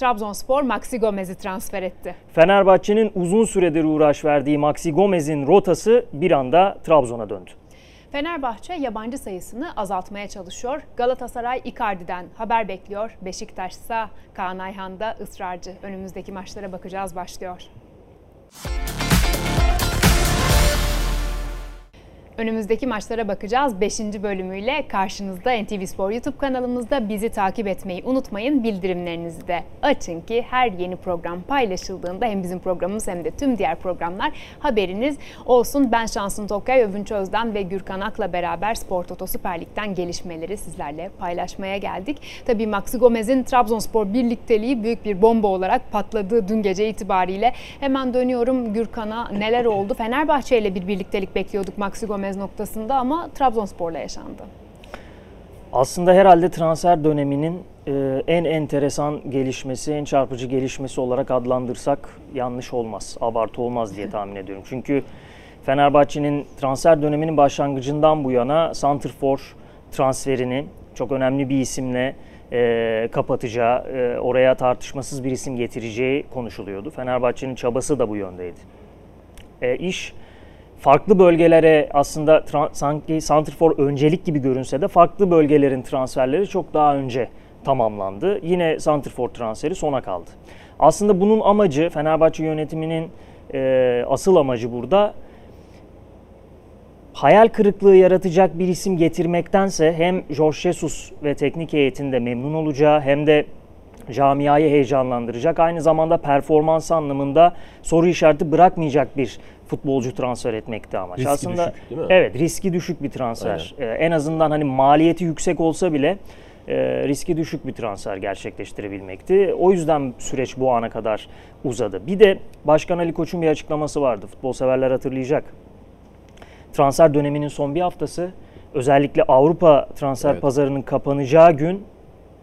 Trabzonspor Maxi Gomez'i transfer etti. Fenerbahçe'nin uzun süredir uğraş verdiği Maxi Gomez'in rotası bir anda Trabzon'a döndü. Fenerbahçe yabancı sayısını azaltmaya çalışıyor. Galatasaray Icardi'den haber bekliyor. Beşiktaş ise Kaan Ayhan'da ısrarcı. Önümüzdeki maçlara bakacağız başlıyor. Önümüzdeki maçlara bakacağız. 5. bölümüyle karşınızda NTV Spor YouTube kanalımızda bizi takip etmeyi unutmayın. Bildirimlerinizi de açın ki her yeni program paylaşıldığında hem bizim programımız hem de tüm diğer programlar haberiniz olsun. Ben Şansın Tokay, Övünç Özden ve Gürkan Ak'la beraber Spor Toto Süper Lig'den gelişmeleri sizlerle paylaşmaya geldik. Tabii Maxi Gomez'in Trabzonspor birlikteliği büyük bir bomba olarak patladığı dün gece itibariyle. Hemen dönüyorum Gürkan'a neler oldu? Fenerbahçe ile bir birliktelik bekliyorduk Maxi Gomez Gomez noktasında ama Trabzonspor'la yaşandı. Aslında herhalde transfer döneminin e, en enteresan gelişmesi, en çarpıcı gelişmesi olarak adlandırsak yanlış olmaz, abartı olmaz diye tahmin ediyorum. Çünkü Fenerbahçe'nin transfer döneminin başlangıcından bu yana Santrfor transferini çok önemli bir isimle e, kapatacağı, e, oraya tartışmasız bir isim getireceği konuşuluyordu. Fenerbahçe'nin çabası da bu yöndeydi. E, iş farklı bölgelere aslında sanki Santrfor öncelik gibi görünse de farklı bölgelerin transferleri çok daha önce tamamlandı. Yine Santrfor transferi sona kaldı. Aslında bunun amacı Fenerbahçe yönetiminin e, asıl amacı burada hayal kırıklığı yaratacak bir isim getirmektense hem Jorge Jesus ve teknik heyetinde memnun olacağı hem de camiayı heyecanlandıracak aynı zamanda performans anlamında soru işareti bırakmayacak bir futbolcu transfer etmekti amaç. Riski Aslında düşük değil mi? Evet, riski düşük bir transfer. Ee, en azından hani maliyeti yüksek olsa bile e, riski düşük bir transfer gerçekleştirebilmekti. O yüzden süreç bu ana kadar uzadı. Bir de Başkan Ali Koç'un bir açıklaması vardı. Futbol severler hatırlayacak. Transfer döneminin son bir haftası özellikle Avrupa transfer evet. pazarının kapanacağı gün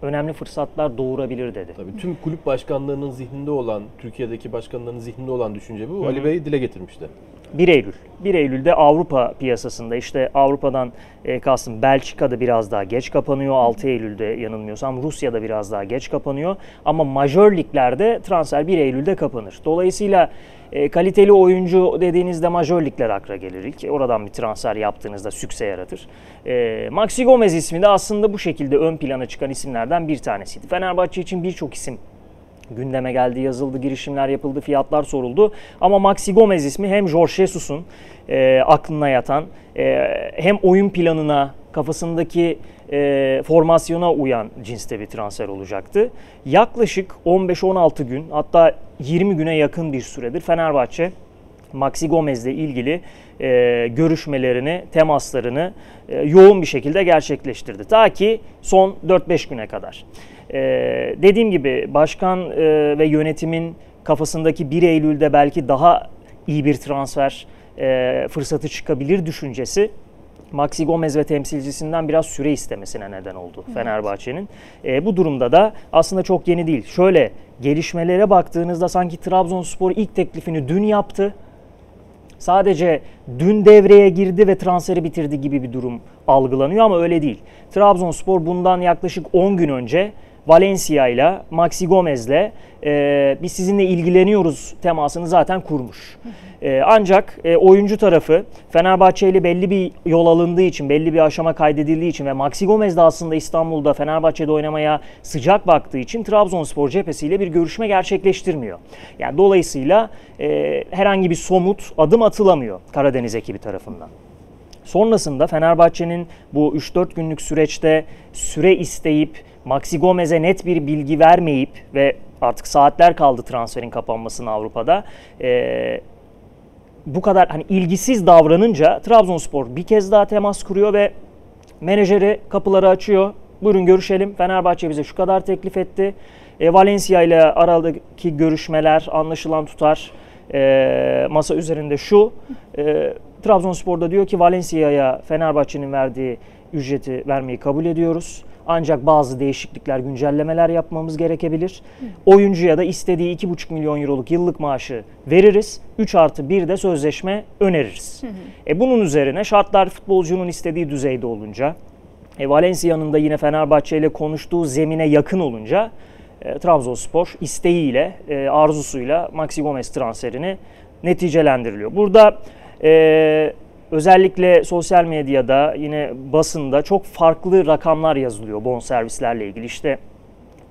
önemli fırsatlar doğurabilir dedi. Tabii tüm kulüp başkanlarının zihninde olan, Türkiye'deki başkanların zihninde olan düşünce bu. Hı-hı. Ali Bey dile getirmişti. 1 Eylül. 1 Eylül'de Avrupa piyasasında işte Avrupa'dan e, kastım Belçika'da biraz daha geç kapanıyor. 6 Eylül'de yanılmıyorsam Rusya'da biraz daha geç kapanıyor. Ama majör liglerde transfer 1 Eylül'de kapanır. Dolayısıyla e, kaliteli oyuncu dediğinizde majör ligler akla gelir ilk. Oradan bir transfer yaptığınızda sükse yaratır. E, Maxi Gomez ismi de aslında bu şekilde ön plana çıkan isimlerden bir tanesiydi. Fenerbahçe için birçok isim gündeme geldi, yazıldı, girişimler yapıldı, fiyatlar soruldu. Ama Maxi Gomez ismi hem Jorge Jesus'un e, aklına yatan e, hem oyun planına, kafasındaki e, formasyona uyan cinste bir transfer olacaktı. Yaklaşık 15-16 gün hatta 20 güne yakın bir süredir Fenerbahçe Maxi Gomez ile ilgili e, görüşmelerini, temaslarını e, yoğun bir şekilde gerçekleştirdi. Ta ki son 4-5 güne kadar. E, dediğim gibi başkan e, ve yönetimin kafasındaki 1 Eylül'de belki daha iyi bir transfer e, fırsatı çıkabilir düşüncesi Maxi Gomez ve temsilcisinden biraz süre istemesine neden oldu evet. Fenerbahçe'nin. E, bu durumda da aslında çok yeni değil. Şöyle gelişmelere baktığınızda sanki Trabzonspor ilk teklifini dün yaptı. Sadece dün devreye girdi ve transferi bitirdi gibi bir durum algılanıyor ama öyle değil. Trabzonspor bundan yaklaşık 10 gün önce Valencia ile Maxi Gomez'le e, biz sizinle ilgileniyoruz temasını zaten kurmuş. E, ancak e, oyuncu tarafı Fenerbahçe ile belli bir yol alındığı için, belli bir aşama kaydedildiği için ve Maxi Gomez de aslında İstanbul'da Fenerbahçe'de oynamaya sıcak baktığı için Trabzonspor cephesiyle bir görüşme gerçekleştirmiyor. Yani dolayısıyla e, herhangi bir somut adım atılamıyor Karadeniz ekibi tarafından. Sonrasında Fenerbahçe'nin bu 3-4 günlük süreçte süre isteyip Maxi Gomez'e net bir bilgi vermeyip ve artık saatler kaldı transferin kapanmasına Avrupa'da. E, bu kadar hani ilgisiz davranınca Trabzonspor bir kez daha temas kuruyor ve menajeri kapıları açıyor. Buyurun görüşelim. Fenerbahçe bize şu kadar teklif etti. E, Valencia ile aradaki görüşmeler anlaşılan tutar. E, masa üzerinde şu. E, Trabzonspor'da diyor ki Valencia'ya Fenerbahçe'nin verdiği ücreti vermeyi kabul ediyoruz. Ancak bazı değişiklikler, güncellemeler yapmamız gerekebilir. Oyuncuya da istediği 2,5 milyon euroluk yıllık maaşı veririz. 3 artı 1 de sözleşme öneririz. E bunun üzerine şartlar futbolcunun istediği düzeyde olunca, e Valencia'nın da yine Fenerbahçe ile konuştuğu zemine yakın olunca e, Trabzonspor isteğiyle, e, arzusuyla Maxi Gomez transferini neticelendiriliyor. Burada e, özellikle sosyal medyada yine basında çok farklı rakamlar yazılıyor bonservislerle ilgili. İşte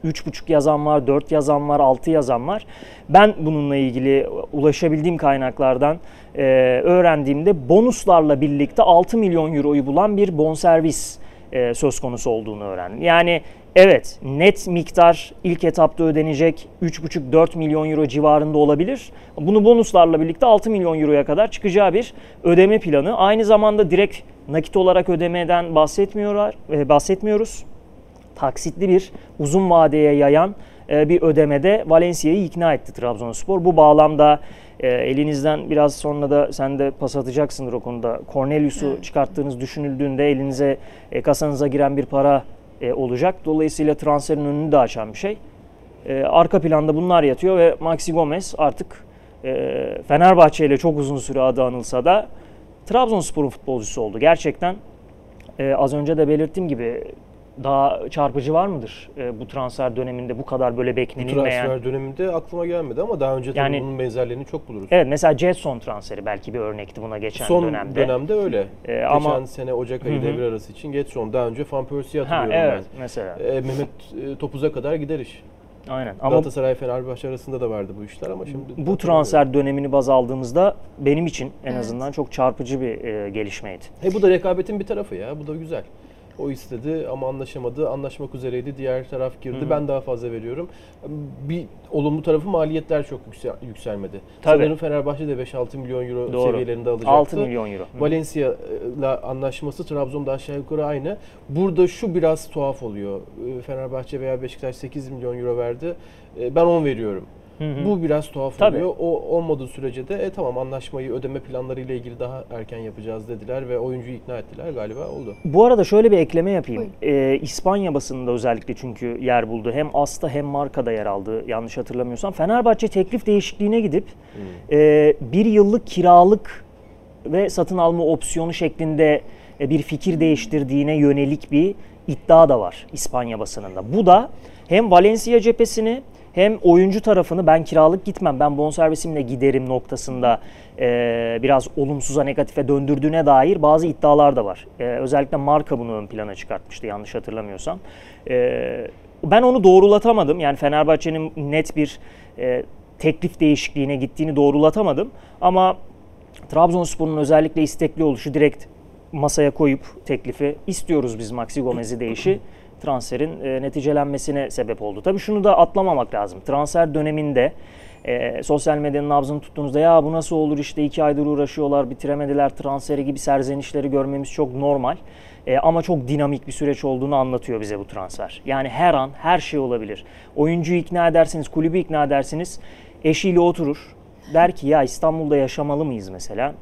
3,5 yazan var, 4 yazan var, 6 yazan var. Ben bununla ilgili ulaşabildiğim kaynaklardan e, öğrendiğimde bonuslarla birlikte 6 milyon euroyu bulan bir bonservis e, söz konusu olduğunu öğrendim. Yani evet net miktar ilk etapta ödenecek 3,5-4 milyon euro civarında olabilir. Bunu bonuslarla birlikte 6 milyon euroya kadar çıkacağı bir ödeme planı. Aynı zamanda direkt nakit olarak ödemeden bahsetmiyorlar, e, bahsetmiyoruz taksitli bir uzun vadeye yayan e, bir ödemede Valencia'yı ikna etti Trabzonspor. Bu bağlamda e, elinizden biraz sonra da sen de pas atacaksındır o konuda. Cornelius'u çıkarttığınız düşünüldüğünde elinize e, kasanıza giren bir para olacak. Dolayısıyla transferin önünü de açan bir şey. Arka planda bunlar yatıyor ve Maxi Gomez artık Fenerbahçe ile çok uzun süre adı anılsa da Trabzonspor'un futbolcusu oldu. Gerçekten az önce de belirttiğim gibi daha çarpıcı var mıdır e, bu transfer döneminde bu kadar böyle beklenilmeyen? Bu transfer döneminde aklıma gelmedi ama daha önce yani, bunun benzerlerini çok buluruz. Evet mesela Jetson transferi belki bir örnekti buna geçen Son dönemde. Son dönemde öyle. Ee, geçen ama, sene Ocak ayı devre arası için Jetson daha önce Van Persie'yi hatırlıyorum ha, evet, ben. mesela. Ee, Mehmet e, Topuz'a kadar gider iş. Aynen. Ama Galatasaray Fenerbahçe arasında da vardı bu işler ama şimdi bu transfer dönemini baz aldığımızda benim için en evet. azından çok çarpıcı bir e, gelişmeydi. E bu da rekabetin bir tarafı ya. Bu da güzel. O istedi ama anlaşamadı. Anlaşmak üzereydi. Diğer taraf girdi. Hı-hı. Ben daha fazla veriyorum. Bir olumlu tarafı maliyetler çok yüksel, yükselmedi. Tabii. Sanırım Fenerbahçe de 5-6 milyon euro Doğru. seviyelerinde alacaktı. 6 milyon euro. Valencia ile anlaşması Trabzon'da aşağı yukarı aynı. Burada şu biraz tuhaf oluyor. Ee, Fenerbahçe veya Beşiktaş 8 milyon euro verdi. Ee, ben 10 veriyorum. Hı hı. Bu biraz tuhaf Tabii. oluyor. O olmadığı sürece de e tamam anlaşmayı ödeme planları ile ilgili daha erken yapacağız dediler ve oyuncuyu ikna ettiler galiba oldu. Bu arada şöyle bir ekleme yapayım. Ee, İspanya basınında özellikle çünkü yer buldu. Hem Asta hem Marka'da yer aldı yanlış hatırlamıyorsam. Fenerbahçe teklif değişikliğine gidip e, bir yıllık kiralık ve satın alma opsiyonu şeklinde e, bir fikir değiştirdiğine yönelik bir iddia da var İspanya basınında. Bu da hem Valencia cephesini hem oyuncu tarafını ben kiralık gitmem, ben bonservisimle giderim noktasında e, biraz olumsuza negatife döndürdüğüne dair bazı iddialar da var. E, özellikle marka bunu ön plana çıkartmıştı yanlış hatırlamıyorsam. E, ben onu doğrulatamadım. Yani Fenerbahçe'nin net bir e, teklif değişikliğine gittiğini doğrulatamadım. Ama Trabzonspor'un özellikle istekli oluşu direkt masaya koyup teklifi istiyoruz biz Maxi Gomez'i değişi transferin e, neticelenmesine sebep oldu. Tabii şunu da atlamamak lazım. Transfer döneminde e, sosyal medyanın nabzını tuttuğunuzda ya bu nasıl olur işte iki aydır uğraşıyorlar bitiremediler transferi gibi serzenişleri görmemiz çok normal. E, ama çok dinamik bir süreç olduğunu anlatıyor bize bu transfer. Yani her an her şey olabilir. Oyuncuyu ikna edersiniz, kulübü ikna edersiniz. Eşiyle oturur. Der ki ya İstanbul'da yaşamalı mıyız mesela?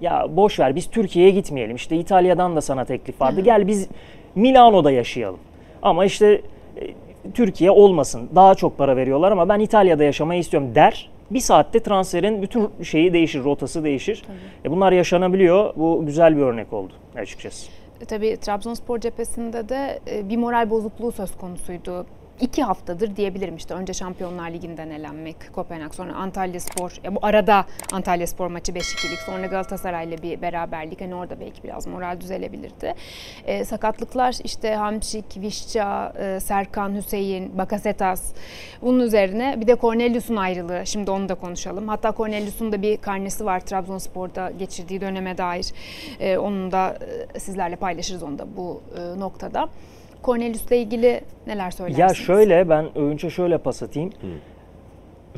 Ya boş ver biz Türkiye'ye gitmeyelim. İşte İtalya'dan da sana teklif vardı. Gel biz Milano'da yaşayalım. Ama işte e, Türkiye olmasın. Daha çok para veriyorlar ama ben İtalya'da yaşamayı istiyorum der. Bir saatte transferin bütün şeyi değişir, rotası değişir. E bunlar yaşanabiliyor. Bu güzel bir örnek oldu açıkçası. E, tabii Trabzonspor cephesinde de bir moral bozukluğu söz konusuydu iki haftadır diyebilirim işte önce Şampiyonlar Ligi'nden elenmek Kopenhag sonra Antalya Spor ya bu arada Antalya Spor maçı 5-2'lik sonra Galatasaray'la bir beraberlik hani orada belki biraz moral düzelebilirdi. E, sakatlıklar işte Hamşik, Vişça, e, Serkan, Hüseyin, Bakasetas bunun üzerine bir de Cornelius'un ayrılığı şimdi onu da konuşalım. Hatta Cornelius'un da bir karnesi var Trabzonspor'da geçirdiği döneme dair. E, onun da e, sizlerle paylaşırız onu da bu e, noktada. Cornelius'la ilgili neler söylersiniz? Ya şöyle ben önce şöyle pas atayım. Hı.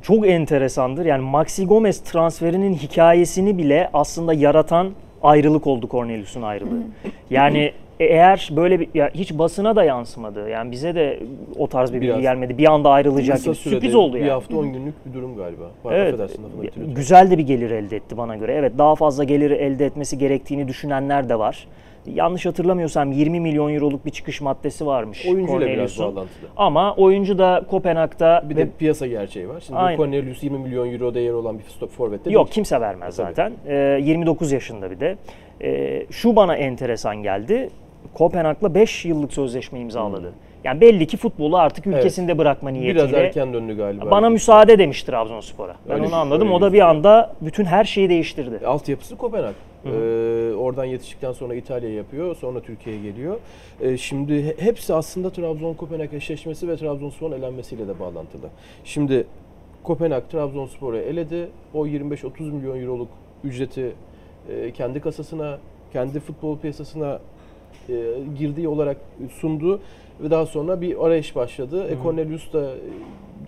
Çok enteresandır. Yani Maxi Gomez transferinin hikayesini bile aslında yaratan ayrılık oldu Cornelius'un ayrılığı. Hı. Yani eğer böyle bir ya hiç basına da yansımadı. Yani bize de o tarz bir bilgi gelmedi. Bir anda ayrılacak gibi sürpriz oldu yani. Bir hafta 10 günlük bir durum galiba. Evet. Güzel de bir gelir elde etti bana göre. Evet daha fazla gelir elde etmesi gerektiğini düşünenler de var yanlış hatırlamıyorsam 20 milyon euroluk bir çıkış maddesi varmış. Oyuncuyla biraz bağlantılı. Ama oyuncu da Kopenhag'da... Bir ve... de piyasa gerçeği var. Şimdi Aynen. Cornelius 20 milyon euro değeri olan bir stop forvet Yok kimse vermez zaten. Ee, 29 yaşında bir de. Ee, şu bana enteresan geldi. Kopenhag'la 5 yıllık sözleşme imzaladı. Hmm. Yani belli ki futbolu artık ülkesinde bırakma niyetiyle. Biraz erken döndü galiba. Bana müsaade demiş Trabzonspor'a. Ben Öyle- onu anladım. öyle O da bir gözüküyor. anda bütün her şeyi değiştirdi. Altyapısı Kopenhag. Ee, oradan yetiştikten sonra İtalya yapıyor, sonra Türkiye'ye geliyor. Ee, şimdi he- hepsi aslında Trabzon-Kopenhag eşleşmesi ve Trabzonspor'un elenmesiyle de bağlantılı. Şimdi Kopenhag Trabzonspor'u eledi. O 25-30 milyon euroluk ücreti e, kendi kasasına, kendi futbol piyasasına e, girdiği olarak sundu ve daha sonra bir arayış başladı. E, Cornelius da e,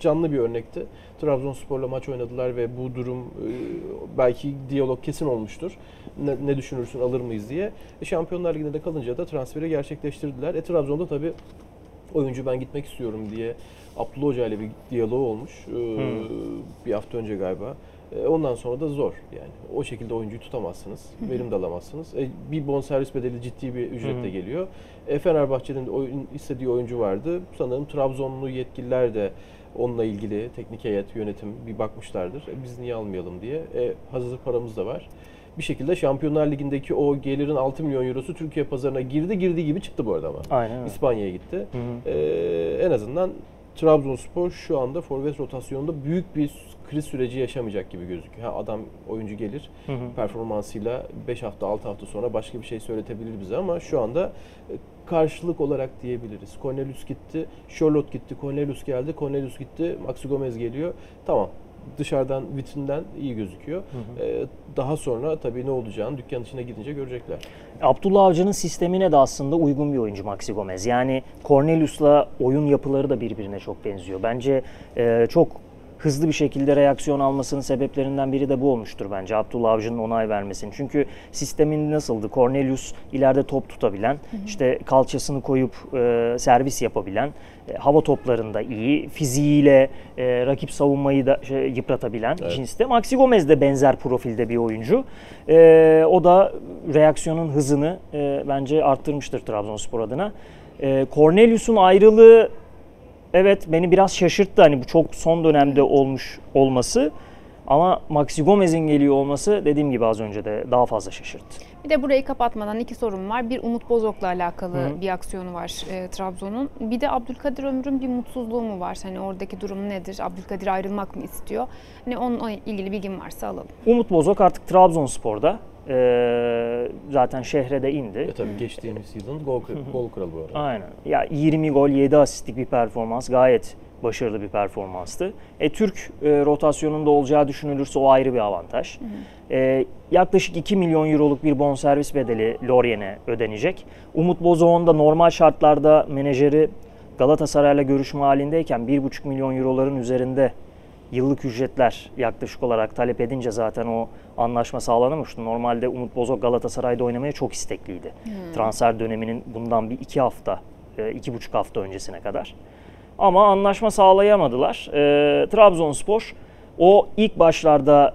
canlı bir örnekti. Trabzonspor'la maç oynadılar ve bu durum e, belki diyalog kesin olmuştur. Ne, ne düşünürsün alır mıyız diye. E, Şampiyonlar Ligi'nde de kalınca da transferi gerçekleştirdiler. E, Trabzon'da tabii oyuncu ben gitmek istiyorum diye Abdullah Hoca ile bir diyaloğu olmuş. E, Bir hafta önce galiba. E, Ondan sonra da zor yani. O şekilde oyuncuyu tutamazsınız. Verim de alamazsınız. E, bir bonservis bedeli ciddi bir ücretle geliyor. E, Fenerbahçe'nin oyun, istediği oyuncu vardı. Sanırım Trabzonlu yetkililer de onunla ilgili teknik heyet, yönetim bir bakmışlardır. E, biz niye almayalım diye. E, hazır paramız da var. Bir şekilde Şampiyonlar Ligi'ndeki o gelirin 6 milyon eurosu Türkiye pazarına girdi girdiği gibi çıktı bu arada ama. Aynen. İspanya'ya gitti. Hı hı. Ee, en azından Trabzonspor şu anda forvet rotasyonunda büyük bir kriz süreci yaşamayacak gibi gözüküyor. Ha, adam oyuncu gelir Hı hı. performansıyla 5 hafta 6 hafta sonra başka bir şey söyletebilir bize ama şu anda e, karşılık olarak diyebiliriz. Cornelius gitti, Charlotte gitti, Cornelius geldi, Cornelius gitti, Maxi Gomez geliyor. Tamam dışarıdan vitrinden iyi gözüküyor. Ee, daha sonra tabii ne olacağını dükkan içine gidince görecekler. Abdullah Avcı'nın sistemine de aslında uygun bir oyuncu Maxi Gomez. Yani Cornelius'la oyun yapıları da birbirine çok benziyor. Bence e, çok hızlı bir şekilde reaksiyon almasının sebeplerinden biri de bu olmuştur bence Abdullah Avcı'nın onay vermesinin. Çünkü sistemin nasıldı? Cornelius ileride top tutabilen, işte kalçasını koyup e, servis yapabilen, e, hava toplarında iyi, fiziğiyle e, rakip savunmayı da şey, yıpratabilen Evet. cinste. Maxi Gomez de benzer profilde bir oyuncu. E, o da reaksiyonun hızını e, bence arttırmıştır Trabzonspor adına. E, Cornelius'un ayrılığı evet beni biraz şaşırttı. Hani bu çok son dönemde olmuş olması. Ama Maxi Gomez'in geliyor olması dediğim gibi az önce de daha fazla şaşırttı. Bir de burayı kapatmadan iki sorum var. Bir Umut Bozok'la alakalı Hı. bir aksiyonu var e, Trabzon'un. Bir de Abdülkadir Ömür'ün bir mutsuzluğu mu var? Hani oradaki durum nedir? Abdülkadir ayrılmak mı istiyor? Hani onunla ilgili bilgin varsa alalım. Umut Bozok artık Trabzonspor'da. E, zaten şehre de indi. Ya tabii geçtiğimiz yılın gol, gol kralı bu arada. Aynen. Ya 20 gol 7 asistlik bir performans gayet başarılı bir performanstı. E, Türk e, rotasyonunda olacağı düşünülürse o ayrı bir avantaj. E, yaklaşık 2 milyon euroluk bir bonservis bedeli Lorient'e ödenecek. Umut Bozok'un da normal şartlarda menajeri Galatasaray'la görüşme halindeyken 1,5 milyon euroların üzerinde yıllık ücretler yaklaşık olarak talep edince zaten o anlaşma sağlanamamıştı. Normalde Umut Bozok Galatasaray'da oynamaya çok istekliydi. Transfer döneminin bundan bir iki hafta, e, iki buçuk hafta öncesine kadar. Ama anlaşma sağlayamadılar. E, Trabzonspor o ilk başlarda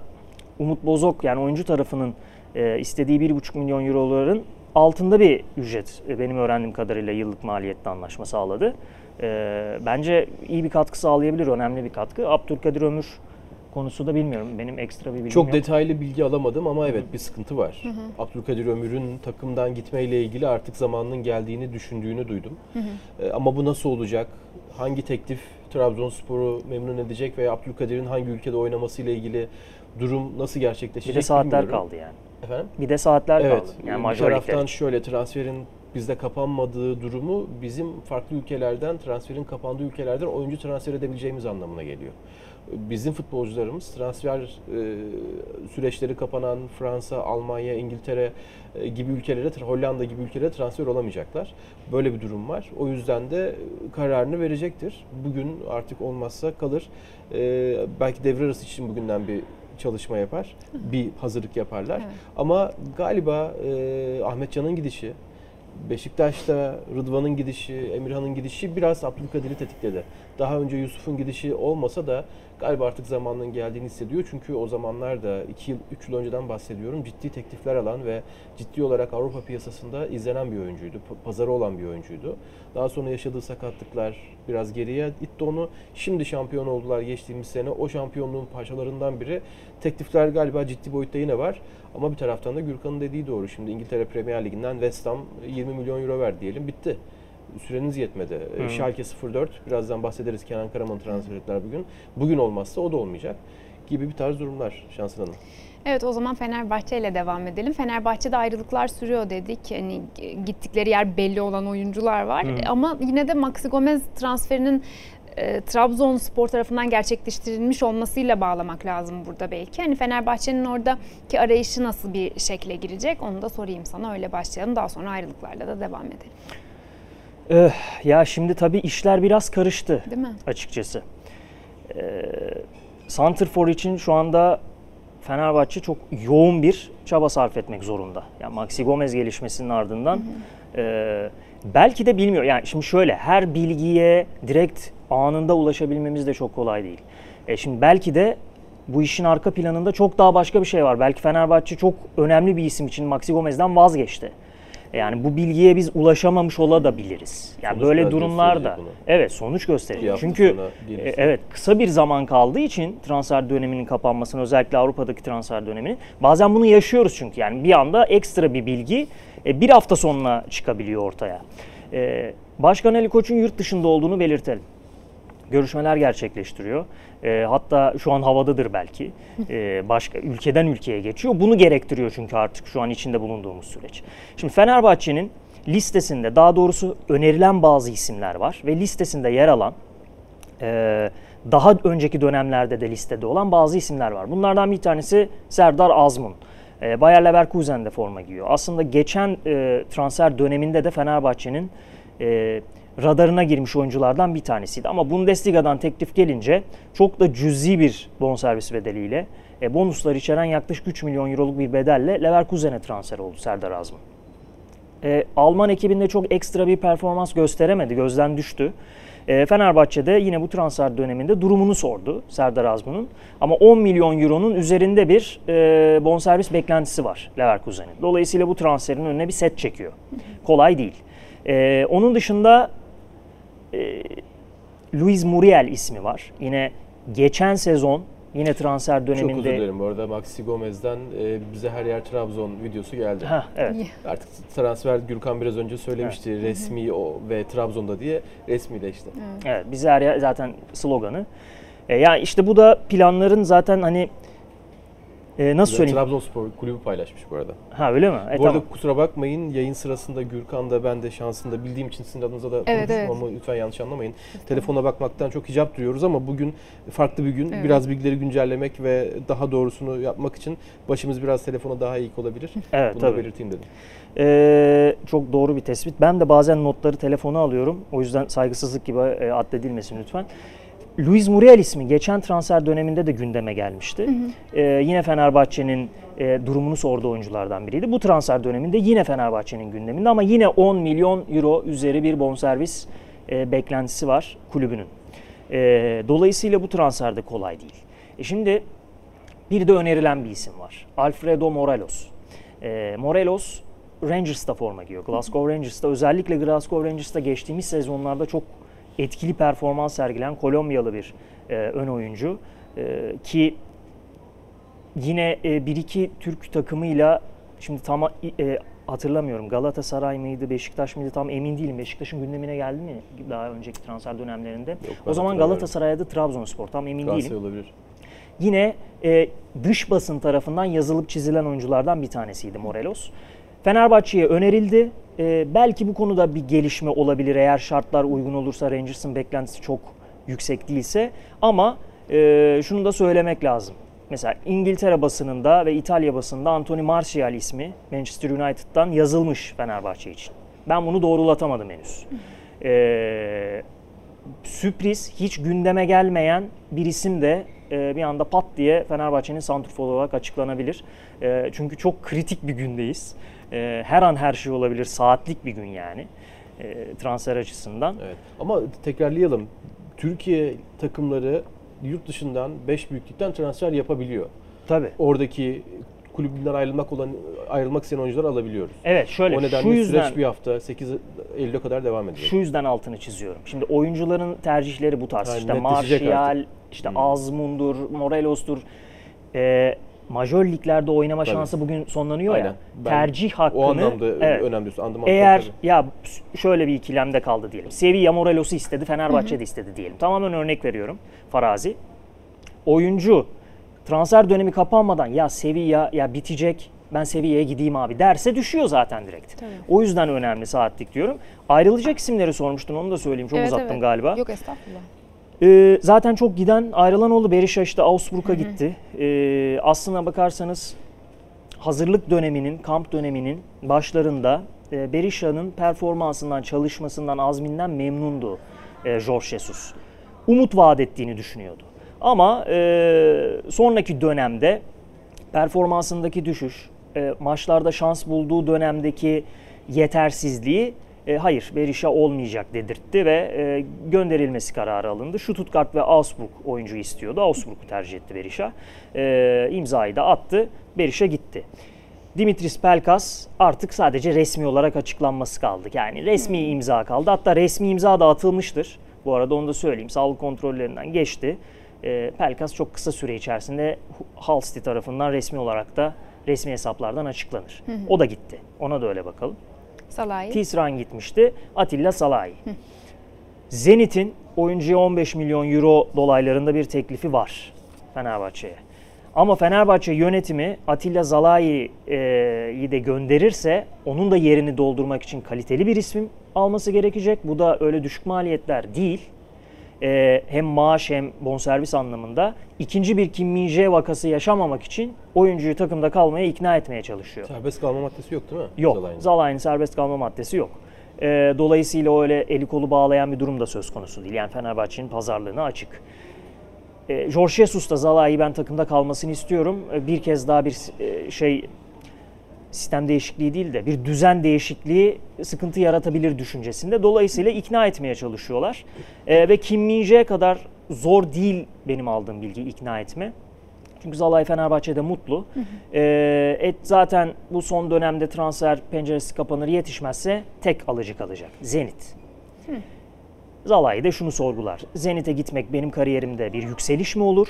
Umut Bozok yani oyuncu tarafının e, istediği 1,5 milyon euroların altında bir ücret e, benim öğrendiğim kadarıyla yıllık maliyette anlaşma sağladı. E, bence iyi bir katkı sağlayabilir, önemli bir katkı. Abdülkadir Ömür konusu da bilmiyorum. Benim ekstra bir bilgim Çok yok. detaylı bilgi alamadım ama evet bir sıkıntı var. Abdülkadir Ömür'ün takımdan gitmeyle ilgili artık zamanının geldiğini düşündüğünü duydum. Ee, ama bu nasıl olacak? Hangi teklif Trabzonspor'u memnun edecek veya Abdülkadir'in hangi ülkede oynaması ile ilgili durum nasıl gerçekleşecek bir de saatler bilmiyorum. kaldı yani. Efendim? Bir de saatler Evet. kaldı. Yani bir taraftan şöyle transferin bizde kapanmadığı durumu bizim farklı ülkelerden transferin kapandığı ülkelerden oyuncu transfer edebileceğimiz anlamına geliyor. Bizim futbolcularımız transfer e, süreçleri kapanan Fransa, Almanya, İngiltere e, gibi ülkelere, Hollanda gibi ülkelere transfer olamayacaklar. Böyle bir durum var. O yüzden de kararını verecektir. Bugün artık olmazsa kalır. E, belki devre arası için bugünden bir çalışma yapar. Bir hazırlık yaparlar. Evet. Ama galiba e, Ahmet Can'ın gidişi, Beşiktaş'ta Rıdvan'ın gidişi, Emirhan'ın gidişi biraz Abdülkadir'i tetikledi. Daha önce Yusuf'un gidişi olmasa da galiba artık zamanının geldiğini hissediyor. Çünkü o zamanlar da 2 yıl, 3 yıl önceden bahsediyorum. Ciddi teklifler alan ve ciddi olarak Avrupa piyasasında izlenen bir oyuncuydu. Pazarı olan bir oyuncuydu. Daha sonra yaşadığı sakatlıklar biraz geriye itti onu. Şimdi şampiyon oldular geçtiğimiz sene. O şampiyonluğun parçalarından biri. Teklifler galiba ciddi boyutta yine var. Ama bir taraftan da Gürkan'ın dediği doğru. Şimdi İngiltere Premier Ligi'nden West Ham 20 milyon euro ver diyelim. Bitti. Süreniz yetmedi. Hı. Schalke 04 birazdan bahsederiz Kenan Karaman transfer ettiler bugün. Bugün olmazsa o da olmayacak gibi bir tarz durumlar Şansın Hanım. Evet o zaman Fenerbahçe ile devam edelim. Fenerbahçe'de ayrılıklar sürüyor dedik. Hani gittikleri yer belli olan oyuncular var. Hı. Ama yine de Maxi Gomez transferinin e, Trabzonspor tarafından gerçekleştirilmiş olmasıyla bağlamak lazım burada belki. Hani Fenerbahçe'nin oradaki arayışı nasıl bir şekle girecek onu da sorayım sana. Öyle başlayalım. Daha sonra ayrılıklarla da devam edelim. Ee, ya şimdi tabii işler biraz karıştı. Değil mi? Açıkçası. Ee, Santrfor için şu anda Fenerbahçe çok yoğun bir çaba sarf etmek zorunda. Yani Maxi Gomez gelişmesinin ardından hı hı. E, belki de bilmiyor. Yani şimdi şöyle her bilgiye direkt anında ulaşabilmemiz de çok kolay değil. E şimdi belki de bu işin arka planında çok daha başka bir şey var. Belki Fenerbahçe çok önemli bir isim için Maxi Gomez'den vazgeçti. Yani bu bilgiye biz ulaşamamış olabiliriz. Yani sonuç böyle durumlarda evet sonuç gösterecek. Çünkü e, evet kısa bir zaman kaldığı için transfer döneminin kapanmasını özellikle Avrupa'daki transfer dönemini bazen bunu yaşıyoruz çünkü yani bir anda ekstra bir bilgi e, bir hafta sonra çıkabiliyor ortaya. E, Başkan Ali Koç'un yurt dışında olduğunu belirtelim görüşmeler gerçekleştiriyor. E, hatta şu an havadadır belki. E, başka ülkeden ülkeye geçiyor. Bunu gerektiriyor çünkü artık şu an içinde bulunduğumuz süreç. Şimdi Fenerbahçe'nin listesinde daha doğrusu önerilen bazı isimler var ve listesinde yer alan e, daha önceki dönemlerde de listede olan bazı isimler var. Bunlardan bir tanesi Serdar Azmun. E, Bayer Leverkusen'de forma giyiyor. Aslında geçen e, transfer döneminde de Fenerbahçe'nin e, radarına girmiş oyunculardan bir tanesiydi. Ama Bundesliga'dan teklif gelince çok da cüzi bir bonservis bedeliyle e, bonuslar içeren yaklaşık 3 milyon euroluk bir bedelle Leverkusen'e transfer oldu Serdar Azmın. E, Alman ekibinde çok ekstra bir performans gösteremedi, gözden düştü. E, Fenerbahçe'de yine bu transfer döneminde durumunu sordu Serdar Azmun'un. Ama 10 milyon euronun üzerinde bir e, bonservis beklentisi var Leverkusen'in. Dolayısıyla bu transferin önüne bir set çekiyor. Kolay değil. E, onun dışında e, Luis Muriel ismi var. Yine geçen sezon yine transfer döneminde... Çok özür dilerim bu arada Maxi Gomez'den e, bize her yer Trabzon videosu geldi. Ha, evet. Artık transfer Gürkan biraz önce söylemişti evet. resmi o ve Trabzon'da diye resmileşti. Evet, evet bize her yer zaten sloganı. E, yani işte bu da planların zaten hani e, nasıl söyleyeyim? Trabzonspor kulübü paylaşmış bu arada. Ha öyle mi? E, bu arada kusura bakmayın yayın sırasında Gürkan da ben de şansında bildiğim için sizin adınıza da evet, evet. ama lütfen yanlış anlamayın. Lütfen. Telefona bakmaktan çok hicap duyuyoruz ama bugün farklı bir gün. Evet. Biraz bilgileri güncellemek ve daha doğrusunu yapmak için başımız biraz telefona daha iyi olabilir. Evet Bunu tabii. da belirteyim dedim. Ee, çok doğru bir tespit. Ben de bazen notları telefona alıyorum. O yüzden saygısızlık gibi e, addedilmesin lütfen. Luis Muriel ismi geçen transfer döneminde de gündeme gelmişti. Hı hı. Ee, yine Fenerbahçe'nin e, durumunu sorduğu oyunculardan biriydi. Bu transfer döneminde yine Fenerbahçe'nin gündeminde ama yine 10 milyon euro üzeri bir bonservis e, beklentisi var kulübünün. E, dolayısıyla bu transfer de kolay değil. E şimdi bir de önerilen bir isim var. Alfredo Morelos. E, Morelos Rangers'ta forma giyiyor. Glasgow Rangers'ta özellikle Glasgow Rangers'ta geçtiğimiz sezonlarda çok etkili performans sergilen Kolombiyalı bir e, ön oyuncu e, ki yine e, bir iki Türk takımıyla şimdi tam e, hatırlamıyorum Galatasaray mıydı Beşiktaş mıydı tam emin değilim. Beşiktaş'ın gündemine geldi mi daha önceki transfer dönemlerinde? Yok, o zaman Galatasaray'da Trabzonspor tam emin Galatasaray değilim. olabilir. Yine e, dış basın tarafından yazılıp çizilen oyunculardan bir tanesiydi Morelos. Fenerbahçe'ye önerildi. Ee, belki bu konuda bir gelişme olabilir eğer şartlar uygun olursa Rangers'ın beklentisi çok yüksek değilse. Ama e, şunu da söylemek lazım. Mesela İngiltere basınında ve İtalya basınında Anthony Martial ismi Manchester United'dan yazılmış Fenerbahçe için. Ben bunu doğrulatamadım henüz. Ee, sürpriz, hiç gündeme gelmeyen bir isim de e, bir anda pat diye Fenerbahçe'nin santrfor olarak açıklanabilir. E, çünkü çok kritik bir gündeyiz. E, her an her şey olabilir. Saatlik bir gün yani e, transfer açısından. Evet. Ama tekrarlayalım. Türkiye takımları yurt dışından 5 büyüklükten transfer yapabiliyor. Tabii. Oradaki kulübünden ayrılmak olan ayrılmak isteyen oyuncular alabiliyoruz. Evet şöyle o nedenle şu yüzden, süreç bir hafta 8 Eylül'e kadar devam edecek. Şu yüzden altını çiziyorum. Şimdi oyuncuların tercihleri bu tarz. Yani işte Martial, işte hmm. Azmundur, Morelos'tur. Ee, majör liglerde oynama Tabii. şansı bugün sonlanıyor Aynen. ya. Ben tercih hakkını O anlamda evet, önemli. Anladım. eğer tabii. ya şöyle bir ikilemde kaldı diyelim. Sevilla Morelos'u istedi, Fenerbahçe de istedi diyelim. Tamamen örnek veriyorum farazi. Oyuncu transfer dönemi kapanmadan ya Sevilla ya bitecek ben Sevilla'ya gideyim abi derse düşüyor zaten direkt. Tabii. O yüzden önemli saatlik diyorum. Ayrılacak isimleri sormuştun onu da söyleyeyim. Çok Evet, uzattım evet. galiba. Yok estağfurullah. Ee, zaten çok giden ayrılan oldu. Berisha işte Augsburg'a gitti. Ee, aslına bakarsanız hazırlık döneminin, kamp döneminin başlarında e, Berisha'nın performansından, çalışmasından, azminden memnundu e, Jorge Jesus. Umut vaat ettiğini düşünüyordu. Ama e, sonraki dönemde performansındaki düşüş, e, maçlarda şans bulduğu dönemdeki yetersizliği e, hayır Berisha olmayacak dedirtti ve e, gönderilmesi kararı alındı. Stuttgart ve Augsburg oyuncu istiyordu. Augsburg'u tercih etti Berisha. E, imzayı da attı. Berisha gitti. Dimitris Pelkas artık sadece resmi olarak açıklanması kaldı. Yani resmi imza kaldı. Hatta resmi imza da atılmıştır. Bu arada onu da söyleyeyim. Sağlık kontrollerinden geçti. E, Pelkas çok kısa süre içerisinde Hull City tarafından resmi olarak da resmi hesaplardan açıklanır. O da gitti. Ona da öyle bakalım. Salahi. Tisran gitmişti. Atilla Salahi. Zenit'in oyuncuya 15 milyon euro dolaylarında bir teklifi var Fenerbahçe'ye. Ama Fenerbahçe yönetimi Atilla Zalai'yi de gönderirse onun da yerini doldurmak için kaliteli bir isim alması gerekecek. Bu da öyle düşük maliyetler değil. Ee, hem maaş hem bonservis anlamında. ikinci bir Kim Min-jae vakası yaşamamak için oyuncuyu takımda kalmaya ikna etmeye çalışıyor. Serbest kalma maddesi yok değil mi? Yok. Zalai'nin? Zalai'nin serbest kalma maddesi yok. Ee, dolayısıyla öyle eli kolu bağlayan bir durum da söz konusu değil. Yani Fenerbahçe'nin pazarlığına açık. Ee, Jorge Jesus da Zalai'yi ben takımda kalmasını istiyorum. Ee, bir kez daha bir e, şey sistem değişikliği değil de bir düzen değişikliği sıkıntı yaratabilir düşüncesinde. Dolayısıyla ikna etmeye çalışıyorlar. Ee, ve Kim Min-jae kadar zor değil benim aldığım bilgi ikna etme. Çünkü Zalai Fenerbahçe'de mutlu. Ee, et zaten bu son dönemde transfer penceresi kapanır yetişmezse tek alıcı kalacak. Zenit. Zalai de şunu sorgular. Zenit'e gitmek benim kariyerimde bir yükseliş mi olur?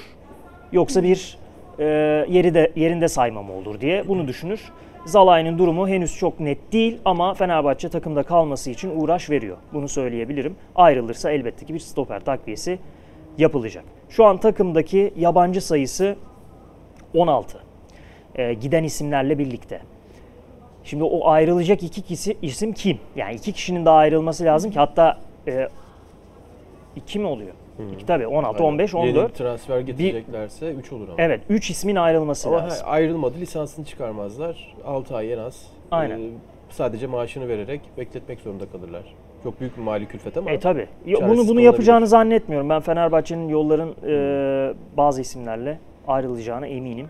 Yoksa bir e, yeri de yerinde sayma mı olur diye bunu düşünür. Zalai'nin durumu henüz çok net değil ama Fenerbahçe takımda kalması için uğraş veriyor. Bunu söyleyebilirim. Ayrılırsa elbette ki bir stoper takviyesi yapılacak. Şu an takımdaki yabancı sayısı 16. Ee, giden isimlerle birlikte. Şimdi o ayrılacak iki kişi, isim kim? Yani iki kişinin daha ayrılması lazım ki hatta e, iki mi oluyor? İki tabii 16, Aynen. 15, Yeni 14. bir transfer getireceklerse 3 olur ama. Evet 3 ismin ayrılması Ama lazım. ayrılmadı lisansını çıkarmazlar. 6 ay en az. Aynen. Ee, sadece maaşını vererek bekletmek zorunda kalırlar. Çok büyük bir mali külfet ama. E tabi. Bunu bunu yapacağını zannetmiyorum. Ben Fenerbahçe'nin yolların e, bazı isimlerle ayrılacağına eminim.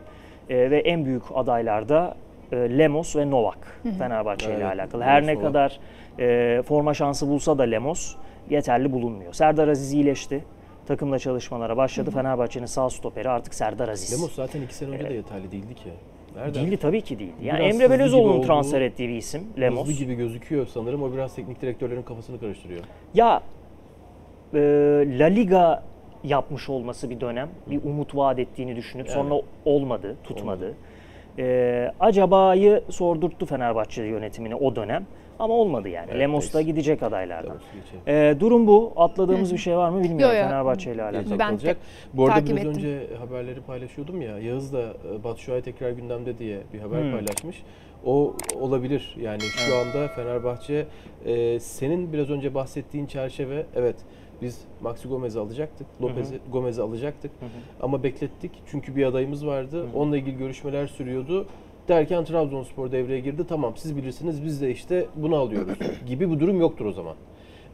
E, ve en büyük adaylar da e, Lemos ve Novak Fenerbahçe ile Evet, alakalı. Her Lemos, ne Novak. kadar e, forma şansı bulsa da Lemos yeterli bulunmuyor. Serdar Aziz iyileşti. Takımla çalışmalara başladı. Fenerbahçe'nin sağ stoperi artık Serdar Aziz. Lemos zaten 2 sene önce de yeterli değildi ki. Nereden? Değildi tabii ki değildi. Yani Biraz Emre Belözoğlu'nun transfer ettiği bir isim Lemos. Hızlı gibi gözüküyor sanırım. O biraz teknik direktörlerin kafasını karıştırıyor. Ya e, La Liga yapmış olması bir dönem bir umut vaat ettiğini düşünüp Yani. sonra olmadı, tutmadı. E, acaba'yı sordurttu Fenerbahçe yönetimine o dönem ama olmadı yani. Evet, Lemos da neyse. gidecek adaylardan. Lemos geçelim. E, durum bu. Atladığımız bir şey var mı bilmiyorum Yo, yo. Fenerbahçe ile alakalı. Ben olacak. Bu arada takip biraz ettim. önce haberleri paylaşıyordum ya. Yağız da e, Batu Şuay tekrar gündemde diye bir haber Hmm. paylaşmış. O olabilir. Yani şu anda Fenerbahçe e, senin biraz önce bahsettiğin çerçeve evet biz Maxi Gomez'i alacaktık. Lopez'i Gomez'i alacaktık. Ama beklettik. Çünkü bir adayımız vardı. Onunla ilgili görüşmeler sürüyordu. Derken Trabzonspor devreye girdi. Tamam siz bilirsiniz biz de işte bunu alıyoruz gibi bir durum yoktur o zaman.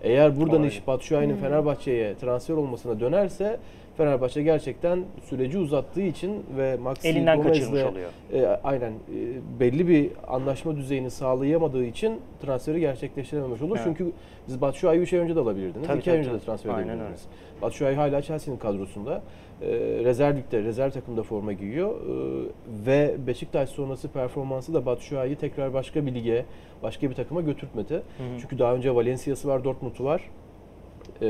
Eğer buradan Aynen. iş Batshuayi'nin Fenerbahçe'ye transfer olmasına dönerse Fenerbahçe gerçekten süreci uzattığı için ve Maxi Elinden Gomez'le e, aynen e, belli bir anlaşma düzeyini sağlayamadığı için transferi gerçekleştirememiş olur. Evet. Çünkü biz Batshuayi'yi 3 ay önce de alabilirdiniz. Tabii, 2 ay önce de transfer edebilirdiniz. Batshuayi hala Chelsea'nin kadrosunda. E, rezerv ligde, rezerv takımda forma giyiyor. E, ve Beşiktaş sonrası performansı da Batshuayi'yi tekrar başka bir lige, başka bir takıma götürtmedi. Çünkü daha önce Valencia'sı var, Dortmund'u var. E,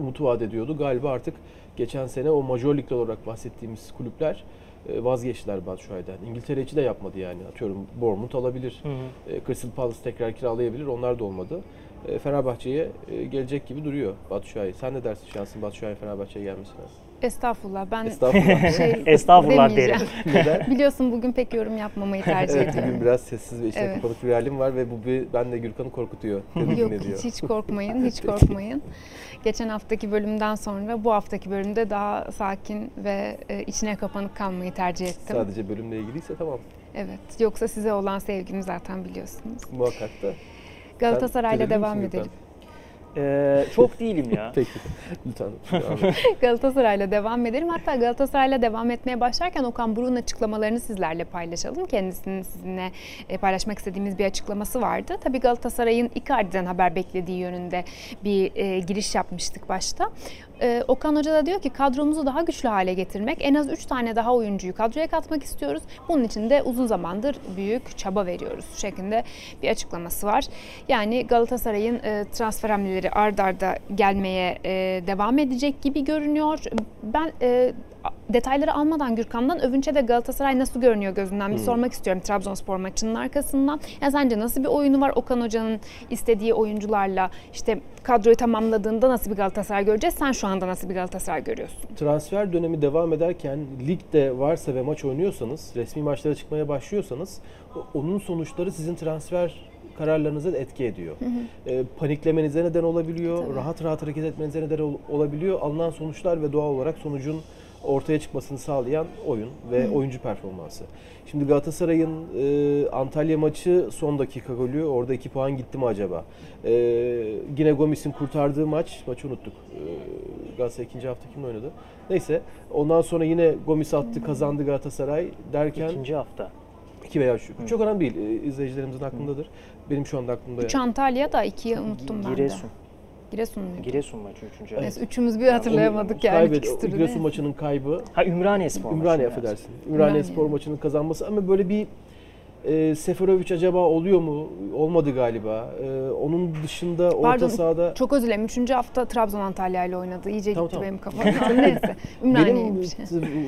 umut vaat ediyordu. Galiba artık geçen sene o Major Lig'de olarak bahsettiğimiz kulüpler e, vazgeçtiler Batshuayi'den. İngiltere içi de yapmadı yani. Atıyorum Bournemouth alabilir. Hı hı. E, Crystal Palace tekrar kiralayabilir. Onlar da olmadı. E, Fenerbahçe'ye gelecek gibi duruyor Batshuayi. Sen ne dersin şansın Batshuayi Fenerbahçe'ye gelmesine? Estağfurullah ben Estağfurullah. şey Estağfurullah demeyeceğim. Neden? Biliyorsun bugün pek yorum yapmamayı tercih Evet, ediyorum. bugün biraz sessiz ve içine Evet. kapanık bir halim var ve bu bir, ben de Gürkan'ı korkutuyor. Yok hiç, hiç korkmayın, hiç korkmayın. Geçen haftaki bölümden sonra bu haftaki bölümde daha sakin ve e, içine kapanık kalmayı tercih ettim. Sadece bölümle ilgiliyse tamam. Evet. Yoksa size olan sevgimi zaten biliyorsunuz. Muhakkak da. Galatasaray'la devam misin Gürkan? Ee, çok değilim ya. Peki. Lütfen. Galatasaray'la devam edelim. Hatta Galatasaray'la devam etmeye başlarken Okan Buruk'un açıklamalarını sizlerle paylaşalım. Kendisinin sizinle e, paylaşmak istediğimiz bir açıklaması vardı. Tabii Galatasaray'ın Icardi'den haber beklediği yönünde bir e, giriş yapmıştık başta. E, Okan Hoca da diyor ki kadromuzu daha güçlü hale getirmek, en az 3 tane daha oyuncuyu kadroya katmak istiyoruz. Bunun için de uzun zamandır büyük çaba veriyoruz şeklinde bir açıklaması var. Yani Galatasaray'ın e, transfer hamleleri ard arda gelmeye e, devam edecek gibi görünüyor. Ben e, detayları almadan Gürkan'dan Övünç'e de Galatasaray nasıl görünüyor gözünden bir Hmm. sormak istiyorum Trabzonspor maçının arkasından. Yani sence nasıl bir oyunu var Okan Hoca'nın istediği oyuncularla işte kadroyu tamamladığında nasıl bir Galatasaray göreceğiz? Sen şu anda nasıl bir Galatasaray görüyorsun? Transfer dönemi devam ederken ligde varsa ve maç oynuyorsanız, resmi maçlara çıkmaya başlıyorsanız onun sonuçları sizin transfer kararlarınıza etki ediyor. E, paniklemenize neden olabiliyor, Tabii. rahat rahat hareket etmenize neden ol- olabiliyor. Alınan sonuçlar ve doğal olarak sonucun ortaya çıkmasını sağlayan oyun ve oyuncu performansı. Şimdi Galatasaray'ın e, Antalya maçı son dakika golü. Orada 2 puan gitti mi acaba? E, yine Gomis'in kurtardığı maç, maçı unuttuk. E, Galatasaray ikinci hafta kimle oynadı? Neyse. Ondan sonra yine Gomis attı, kazandı Galatasaray derken İkinci hafta. 2 veya 3. Çok önemli değil. E, izleyicilerimizin aklındadır. Benim şu anda aklımda. Üç Antalya da ikiyi unuttum ben de. Giresun. Giresun muydu? Giresun maçı üçüncü. Evet. Neyse, üçümüz bir hatırlayamadık yani. Kaybet, ikisi Giresun maçının kaybı Ha Ümraniye Spor Ümraniye maçı affedersin. Ümraniye. Ümraniye Spor maçının kazanması ama böyle bir e, Seferovic acaba oluyor mu? Olmadı galiba. E, onun dışında orta Pardon, sahada Çok özür dilerim. Üçüncü hafta Trabzon Antalya ile oynadı. İyice Tamam, gitti tamam. benim kafam. Neyse. benim Ümraniye'ymiş.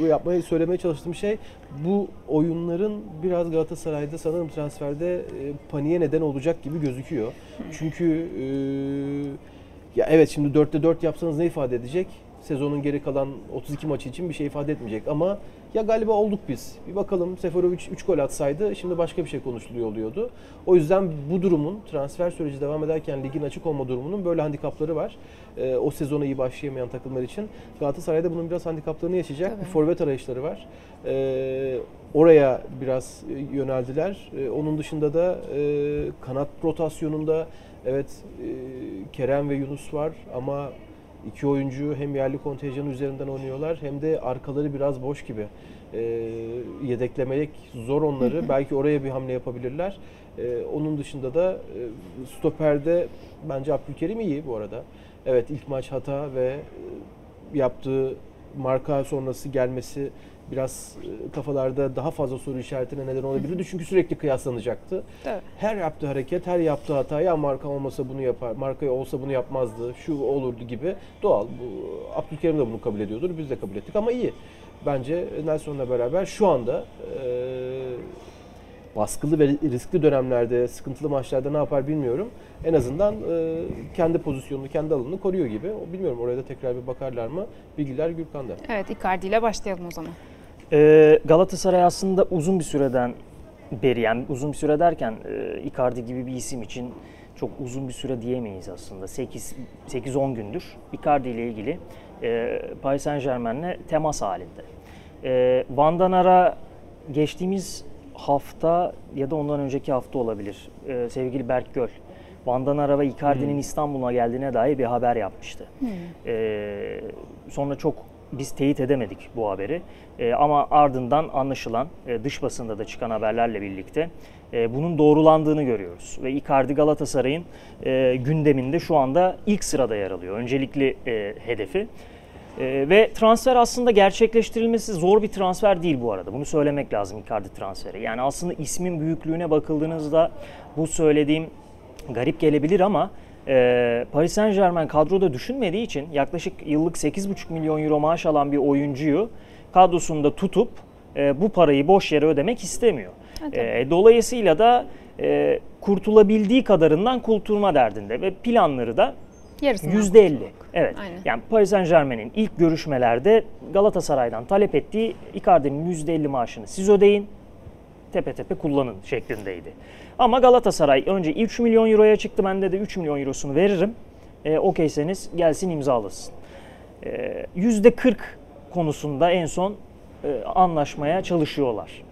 bu yapmaya söylemeye çalıştığım şey bu oyunların biraz Galatasaray'da sanırım transferde e, paniğe neden olacak gibi gözüküyor. Çünkü e, ya evet şimdi 4'te 4 yapsanız ne ifade edecek? Sezonun geri kalan 32 maçı için bir şey ifade etmeyecek ama ya galiba olduk biz. Bir bakalım Seferovic 3 gol atsaydı şimdi başka bir şey konuşuluyor oluyordu. O yüzden bu durumun transfer süreci devam ederken ligin açık olma durumunun böyle handikapları var. Ee, o sezona iyi başlayamayan takımlar için Galatasaray'da bunun biraz handikaplarını yaşayacak. Tabii. Bir forvet arayışları var. Ee, oraya biraz e, yöneldiler. Ee, onun dışında da e, kanat rotasyonunda evet e, Kerem ve Yunus var ama iki oyuncu hem yerli kontenjanı üzerinden oynuyorlar hem de arkaları biraz boş gibi. Ee, yedeklemek zor onları. Belki oraya bir hamle yapabilirler. Ee, onun dışında da e, stoperde bence Abdülkerim iyi bu arada. Evet ilk maç hata ve e, yaptığı marka sonrası gelmesi biraz e, kafalarda daha fazla soru işaretine neden olabilirdi. Çünkü sürekli kıyaslanacaktı. Tabii. Her yaptığı hareket, her yaptığı hata ya marka olmasa bunu yapar, marka olsa bunu yapmazdı, şu olurdu gibi doğal. Bu, Abdülkerim de bunu kabul ediyordur, biz de kabul ettik ama iyi. Bence Nelson'la beraber şu anda e, baskılı ve riskli dönemlerde, sıkıntılı maçlarda ne yapar bilmiyorum. En azından e, kendi pozisyonunu, kendi alanını koruyor gibi. O Bilmiyorum oraya da tekrar bir bakarlar mı? Bilgiler Gürkan'da. Evet Icardi ile başlayalım o zaman. Ee, Galatasaray aslında uzun bir süreden beri yani uzun bir süre derken e, Icardi gibi bir isim için çok uzun bir süre diyemeyiz aslında. 8 8-10 gündür Icardi ile ilgili e, Paris Saint-Germain'le temas halinde. E, Van Danara geçtiğimiz hafta ya da ondan önceki hafta olabilir. E, sevgili Berk Göl Van Danara ve Icardi'nin İstanbul'a geldiğine dair bir haber yapmıştı. E, sonra çok biz teyit edemedik bu haberi. E, ama ardından anlaşılan e, dış basında da çıkan haberlerle birlikte e, bunun doğrulandığını görüyoruz. Ve Icardi Galatasaray'ın e, gündeminde şu anda ilk sırada yer alıyor. Öncelikli e, hedefi. E, ve transfer aslında gerçekleştirilmesi zor bir transfer değil bu arada. Bunu söylemek lazım Icardi transferi. Yani aslında ismin büyüklüğüne bakıldığınızda bu söylediğim garip gelebilir ama e, Paris Saint Germain kadroda düşünmediği için yaklaşık yıllık 8,5 milyon euro maaş alan bir oyuncuyu kadrosunda tutup e, bu parayı boş yere ödemek istemiyor. E, dolayısıyla da e, kurtulabildiği kadarından kurtulma derdinde ve planları da Yarısından %50. Evet. Aynen. Yani Paris Saint Germain'in ilk görüşmelerde Galatasaray'dan talep ettiği Icardi'nin %50 maaşını siz ödeyin, tepe tepe kullanın şeklindeydi. Ama Galatasaray önce 3 milyon euroya çıktı. Ben de de 3 milyon eurosunu veririm. E, Okeyseniz gelsin imzalasın. E, %40 konusunda en son e, anlaşmaya çalışıyorlar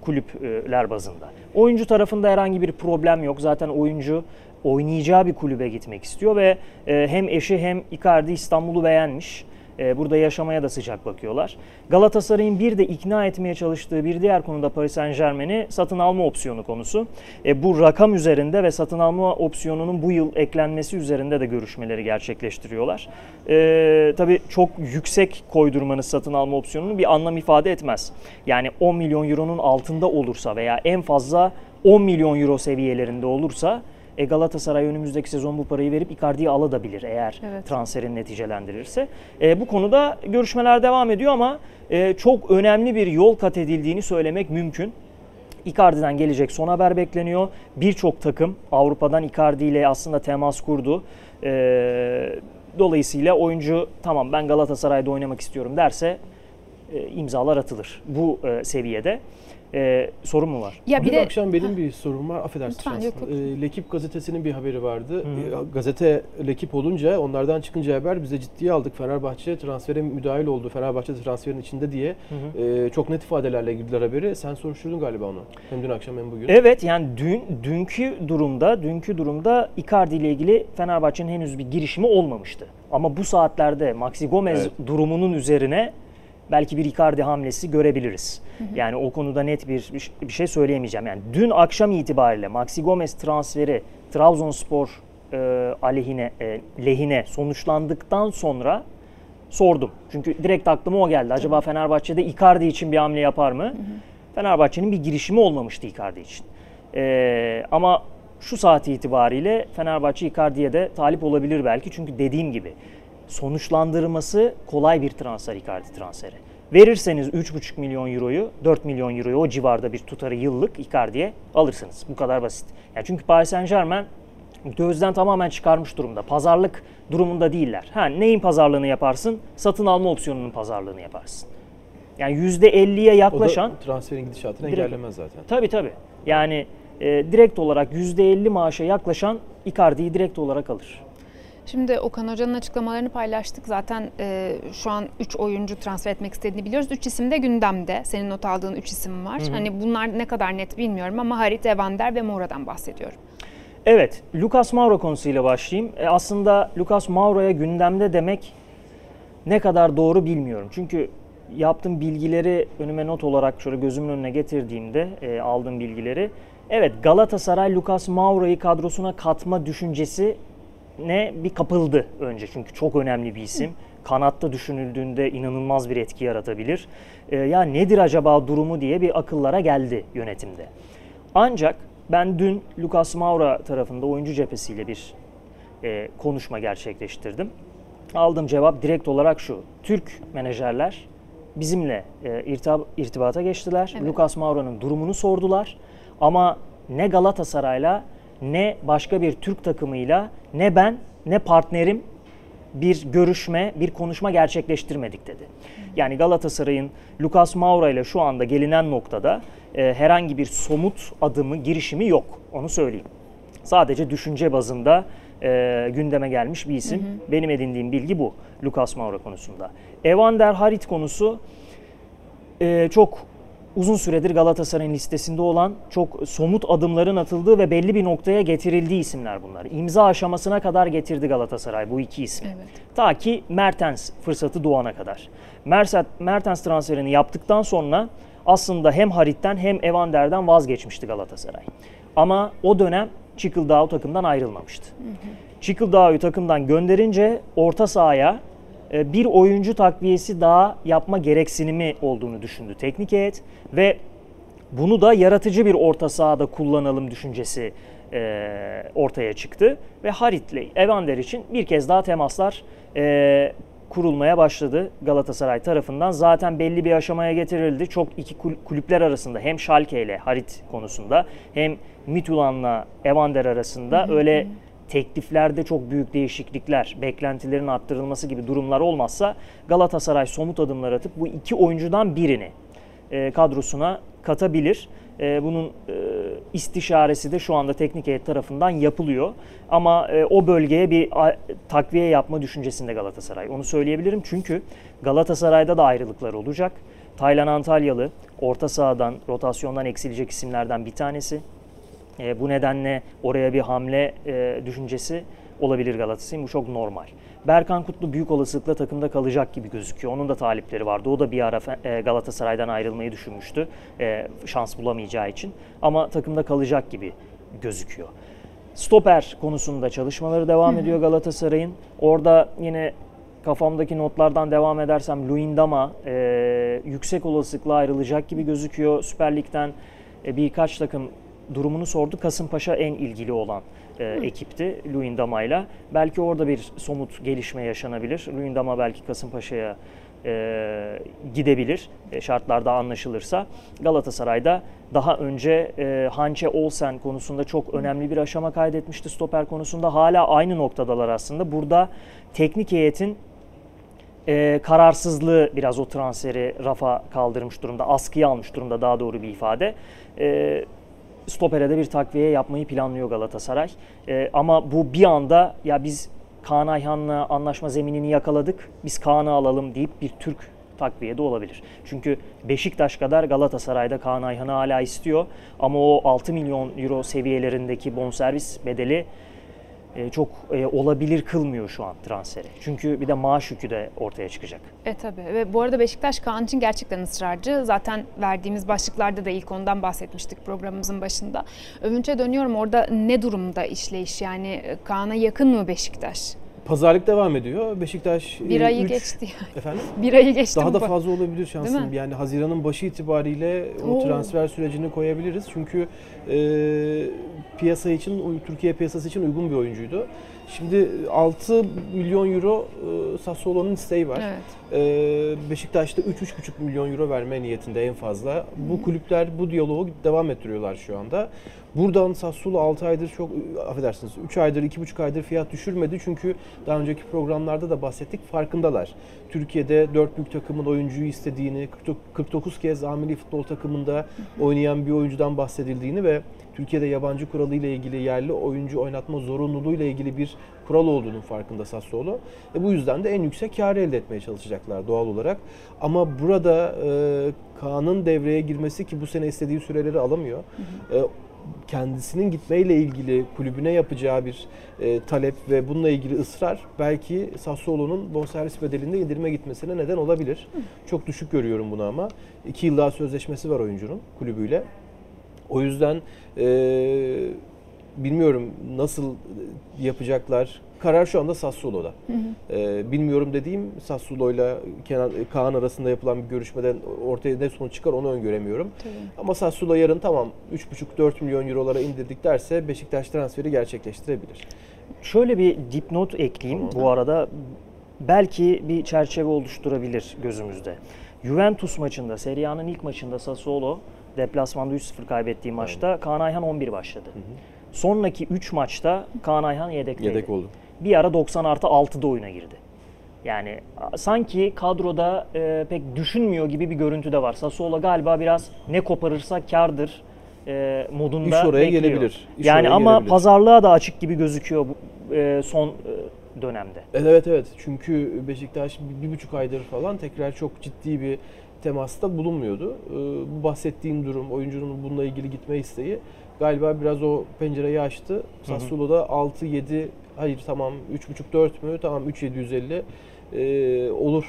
kulüpler bazında. Oyuncu tarafında herhangi bir problem yok. Zaten oyuncu oynayacağı bir kulübe gitmek istiyor ve e, hem eşi hem Icardi İstanbul'u beğenmiş. E, Burada yaşamaya da sıcak bakıyorlar. Galatasaray'ın bir de ikna etmeye çalıştığı bir diğer konuda Paris Saint Germain'i satın alma opsiyonu konusu. E, bu rakam üzerinde ve satın alma opsiyonunun bu yıl eklenmesi üzerinde de görüşmeleri gerçekleştiriyorlar. E, tabii çok yüksek koydurmanız satın alma opsiyonunu bir anlam ifade etmez. Yani 10 milyon euronun altında olursa veya en fazla 10 milyon euro seviyelerinde olursa e Galatasaray önümüzdeki sezon bu parayı verip Icardi'yi alabilir eğer Evet. transferin neticelendirirse. E, bu konuda görüşmeler devam ediyor ama e, çok önemli bir yol kat edildiğini söylemek mümkün. Icardi'den gelecek son haber bekleniyor. Birçok takım Avrupa'dan Icardi ile aslında temas kurdu. E, dolayısıyla oyuncu tamam ben Galatasaray'da oynamak istiyorum derse e, imzalar atılır bu e, seviyede. E, sorun mu var? Ya Dün bir de akşam benim bir sorum var. Affedersin. Lütfen, yok, yok. Ee, Lekip gazetesinin bir haberi vardı. Ee, Gazete Lekip olunca onlardan çıkınca haber bize ciddiye aldık. Fenerbahçe transfere müdahil oldu. Fenerbahçe transferin içinde diye e, çok net ifadelerle girdiler haberi. Sen soruşturdun galiba onu. Hem dün akşam hem bugün. Evet yani dün dünkü durumda dünkü durumda Icardi ile ilgili Fenerbahçe'nin henüz bir girişimi olmamıştı. Ama bu saatlerde Maxi Gomez Evet. durumunun üzerine belki bir Icardi hamlesi görebiliriz. Yani o konuda net bir bir şey söyleyemeyeceğim. Yani dün akşam itibariyle Maxi Gomez transferi Trabzonspor e, aleyhine e, lehine sonuçlandıktan sonra sordum. Çünkü direkt aklıma o geldi. Acaba Fenerbahçe'de Icardi için bir hamle yapar mı? Fenerbahçe'nin bir girişimi olmamıştı Icardi için. Ee, ama şu saat itibariyle Fenerbahçe Icardi'ye de talip olabilir belki. Çünkü dediğim gibi sonuçlandırması kolay bir transfer Icardi transferi. Verirseniz 3,5 milyon euroyu, 4 milyon euroyu o civarda bir tutarı yıllık Icardi'ye alırsınız. Bu kadar basit. Yani çünkü Paris Saint Germain gözden tamamen çıkarmış durumda. Pazarlık durumunda değiller. Ha neyin pazarlığını yaparsın? Satın alma opsiyonunun pazarlığını yaparsın. Yani %50'ye o yaklaşan da transferin gidişatını Direkt- engellemez zaten. Tabii tabii. Yani e, direkt olarak %50 maaşa yaklaşan Icardi'yi direkt olarak alır. Şimdi Okan Hoca'nın açıklamalarını paylaştık. Zaten e, şu an 3 oyuncu transfer etmek istediğini biliyoruz. 3 isim de gündemde. Senin not aldığın 3 isim var. Hani bunlar ne kadar net bilmiyorum ama Harit, Evander ve Moura'dan bahsediyorum. Evet, Lucas Moura konusuyla başlayayım. E, aslında Lucas Moura'ya gündemde demek ne kadar doğru bilmiyorum. Çünkü yaptığım bilgileri önüme not olarak şöyle gözümün önüne getirdiğimde e, aldığım bilgileri. Evet Galatasaray Lucas Moura'yı kadrosuna katma düşüncesi ne bir kapıldı önce çünkü çok önemli bir isim. Kanatta düşünüldüğünde inanılmaz bir etki yaratabilir. E, ya nedir acaba durumu diye bir akıllara geldi yönetimde. Ancak ben dün Lucas Moura tarafında oyuncu cephesiyle bir e, konuşma gerçekleştirdim. Aldığım cevap direkt olarak şu. Türk menajerler bizimle e, irtib- irtibata geçtiler. Evet. Lucas Moura'nın durumunu sordular. Ama ne Galatasaray'la ne başka bir Türk takımıyla ne ben ne partnerim bir görüşme, bir konuşma gerçekleştirmedik dedi. Yani Galatasaray'ın Lucas Moura ile şu anda gelinen noktada e, herhangi bir somut adımı, girişimi yok. Onu söyleyeyim. Sadece düşünce bazında e, gündeme gelmiş bir isim. Benim edindiğim bilgi bu Lucas Moura konusunda. Evander Harit konusu e, çok uzun süredir Galatasaray'ın listesinde olan çok somut adımların atıldığı ve belli bir noktaya getirildiği isimler bunlar. İmza aşamasına kadar getirdi Galatasaray bu iki ismi. Evet. Ta ki Mertens fırsatı doğana kadar. Mertens transferini yaptıktan sonra aslında hem Harit'ten hem Evander'den vazgeçmişti Galatasaray. Ama o dönem Çıkıldağ takımdan ayrılmamıştı. Çıkıldağ'ı takımdan gönderince orta sahaya bir oyuncu takviyesi daha yapma gereksinimi olduğunu düşündü teknik heyet ve bunu da yaratıcı bir orta sahada kullanalım düşüncesi e, ortaya çıktı. Ve Harit'le Evander için bir kez daha temaslar e, kurulmaya başladı Galatasaray tarafından. Zaten belli bir aşamaya getirildi. Çok iki kulüpler arasında hem Schalke ile Harit konusunda hem Midtjylland'la Evander arasında öyle tekliflerde çok büyük değişiklikler, beklentilerin arttırılması gibi durumlar olmazsa Galatasaray somut adımlar atıp bu iki oyuncudan birini e, kadrosuna katabilir. E, bunun e, istişaresi de şu anda teknik heyet tarafından yapılıyor. Ama e, o bölgeye bir a, takviye yapma düşüncesinde Galatasaray. Onu söyleyebilirim çünkü Galatasaray'da da ayrılıklar olacak. Taylan Antalyalı orta sahadan, rotasyondan eksilecek isimlerden bir tanesi. E, bu nedenle oraya bir hamle e, düşüncesi olabilir Galatasaray'ın. Bu çok normal. Berkan Kutlu büyük olasılıkla takımda kalacak gibi gözüküyor. Onun da talipleri vardı. O da bir ara e, Galatasaray'dan ayrılmayı düşünmüştü. E, şans bulamayacağı için. Ama takımda kalacak gibi gözüküyor. Stoper konusunda çalışmaları devam ediyor Galatasaray'ın. Orada yine kafamdaki notlardan devam edersem Luindama e, yüksek olasılıkla ayrılacak gibi gözüküyor. Süper Lig'den e, birkaç takım durumunu sordu. Kasımpaşa en ilgili olan e, ekipti Luindama ile. Belki orada bir somut gelişme yaşanabilir. Luindama belki Kasımpaşa'ya e, gidebilir e, şartlarda anlaşılırsa. Galatasaray'da daha önce e, Hançe Olsen konusunda çok önemli bir aşama kaydetmişti stoper konusunda. Hala aynı noktadalar aslında. Burada teknik heyetin e, kararsızlığı biraz o transferi rafa kaldırmış durumda. Askıya almış durumda daha doğru bir ifade. E, stopere de bir takviye yapmayı planlıyor Galatasaray. E, ama bu bir anda ya biz Kaan Ayhan'la anlaşma zeminini yakaladık, biz Kaan'ı alalım deyip bir Türk takviye de olabilir. Çünkü Beşiktaş kadar Galatasaray'da Kaan Ayhan'ı hala istiyor ama o 6 milyon euro seviyelerindeki bonservis bedeli çok e, olabilir kılmıyor şu an transferi. Çünkü bir de maaş yükü de ortaya çıkacak. E tabi ve bu arada Beşiktaş Kaan için gerçekten ısrarcı. Zaten verdiğimiz başlıklarda da ilk ondan bahsetmiştik programımızın başında. Övünç'e dönüyorum orada ne durumda işleyiş yani e, Kaan'a yakın mı Beşiktaş? Pazarlık devam ediyor. Beşiktaş bir ayı üç, geçti yani. Efendim? Bir ayı geçti. Daha da fazla olabilir şansım. Yani Haziran'ın başı itibariyle o Oo. transfer sürecini koyabiliriz. Çünkü e, piyasa için, Türkiye piyasası için uygun bir oyuncuydu. Şimdi 6 milyon euro e, Sassuolo'nun isteği var. Evet. E, Beşiktaş'ta 3-3,5 milyon euro verme niyetinde en fazla. Bu kulüpler bu diyaloğu devam ettiriyorlar şu anda. Buradan Sassuolo 6 aydır çok affedersiniz 3 aydır 2,5 aydır fiyat düşürmedi. Çünkü daha önceki programlarda da bahsettik farkındalar. Türkiye'de 4 büyük takımın oyuncuyu istediğini, 49 kez amili futbol takımında oynayan bir oyuncudan bahsedildiğini ve Türkiye'de yabancı kuralı ile ilgili yerli oyuncu oynatma zorunluluğu ile ilgili bir kural olduğunun farkında Sassuolo. E bu yüzden de en yüksek karı elde etmeye çalışacaklar doğal olarak. Ama burada e, Kaan'ın devreye girmesi ki bu sene istediği süreleri alamıyor. Hı hı. E, kendisinin gitmeyle ilgili kulübüne yapacağı bir e, talep ve bununla ilgili ısrar belki Sassuolo'nun bonservis bedelinde indirime gitmesine neden olabilir. Hı. Çok düşük görüyorum bunu ama. iki yıl daha sözleşmesi var oyuncunun kulübüyle. O yüzden e, bilmiyorum nasıl yapacaklar. Karar şu anda Sassuolo'da. Hı hı. Ee, bilmiyorum dediğim Sassuolo'yla Kenan Kaan arasında yapılan bir görüşmeden ortaya ne sonuç çıkar onu öngöremiyorum. Tabii. Ama Sassuolo yarın tamam 3,5-4 milyon eurolara indirdik derse Beşiktaş transferi gerçekleştirebilir. Şöyle bir dipnot ekleyeyim tamam. bu arada. Belki bir çerçeve oluşturabilir gözümüzde. Juventus maçında, Serie A'nın ilk maçında Sassuolo deplasmanda 3-0 kaybettiği maçta. Kaan Ayhan 11 başladı. Hı hı. Sonraki 3 maçta Kaan Ayhan yedekteydi. Yedek oldu. Bir ara 90 artı 6'da oyuna girdi. Yani sanki kadroda e, pek düşünmüyor gibi bir görüntü de var. Sassuolo galiba biraz ne koparırsa kardır e, modunda İş oraya bekliyor. gelebilir. İş yani ama gelebilir. pazarlığa da açık gibi gözüküyor bu e, son e, dönemde. Evet evet çünkü Beşiktaş bir, bir buçuk aydır falan tekrar çok ciddi bir temasta bulunmuyordu. E, bu bahsettiğin durum oyuncunun bununla ilgili gitme isteği galiba biraz o pencereyi açtı. Sassuolo'da 6-7 hayır tamam 3.5-4 mü tamam 3.750 e, olur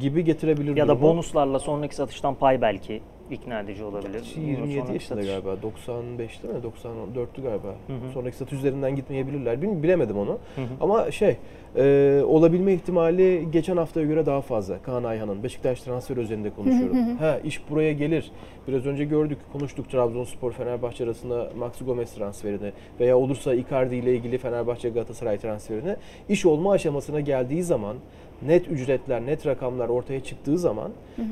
gibi getirebilir Ya durumu. da bonuslarla sonraki satıştan pay belki ikna edici olabilir. 27 Sonraki yaşında satış. galiba. 95'te mi? 94'tü galiba. Hı hı. Sonraki satış üzerinden gitmeyebilirler. Bil- Bilemedim onu. Hı hı. Ama şey, e, olabilme ihtimali geçen haftaya göre daha fazla. Kaan Ayhan'ın Beşiktaş transfer üzerinde konuşuyorum. ha iş buraya gelir. Biraz önce gördük, konuştuk Trabzonspor Fenerbahçe arasında Maxi Gomez transferini veya olursa Icardi ile ilgili Fenerbahçe Galatasaray transferini. İş olma aşamasına geldiği zaman net ücretler, net rakamlar ortaya çıktığı zaman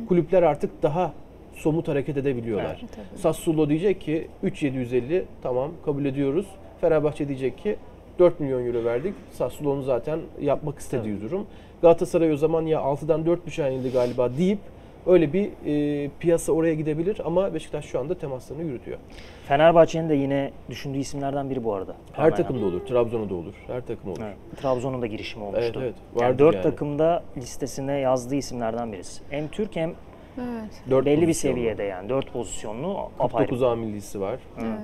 kulüpler artık daha somut hareket edebiliyorlar. Evet, tabii. Sassuolo diyecek ki 3750 tamam kabul ediyoruz. Fenerbahçe diyecek ki 4 milyon euro verdik. Sassuolo'nun zaten yapmak istediği durum. Galatasaray o zaman ya 6'dan 4 düşen indi galiba deyip öyle bir e, piyasa oraya gidebilir ama Beşiktaş şu anda temaslarını yürütüyor. Fenerbahçe'nin de yine düşündüğü isimlerden biri bu arada. Her Aynen. takımda olur, Trabzon'da olur. Her takım olur. Evet. Trabzon'un da girişimi olmuştu. Evet, evet. Yani Vardır dört yani. takımda listesine yazdığı isimlerden birisi. Hem Türk hem Evet. Belli bir seviyede yani. Dört pozisyonlu apayrı. 49 A millisi var. Evet.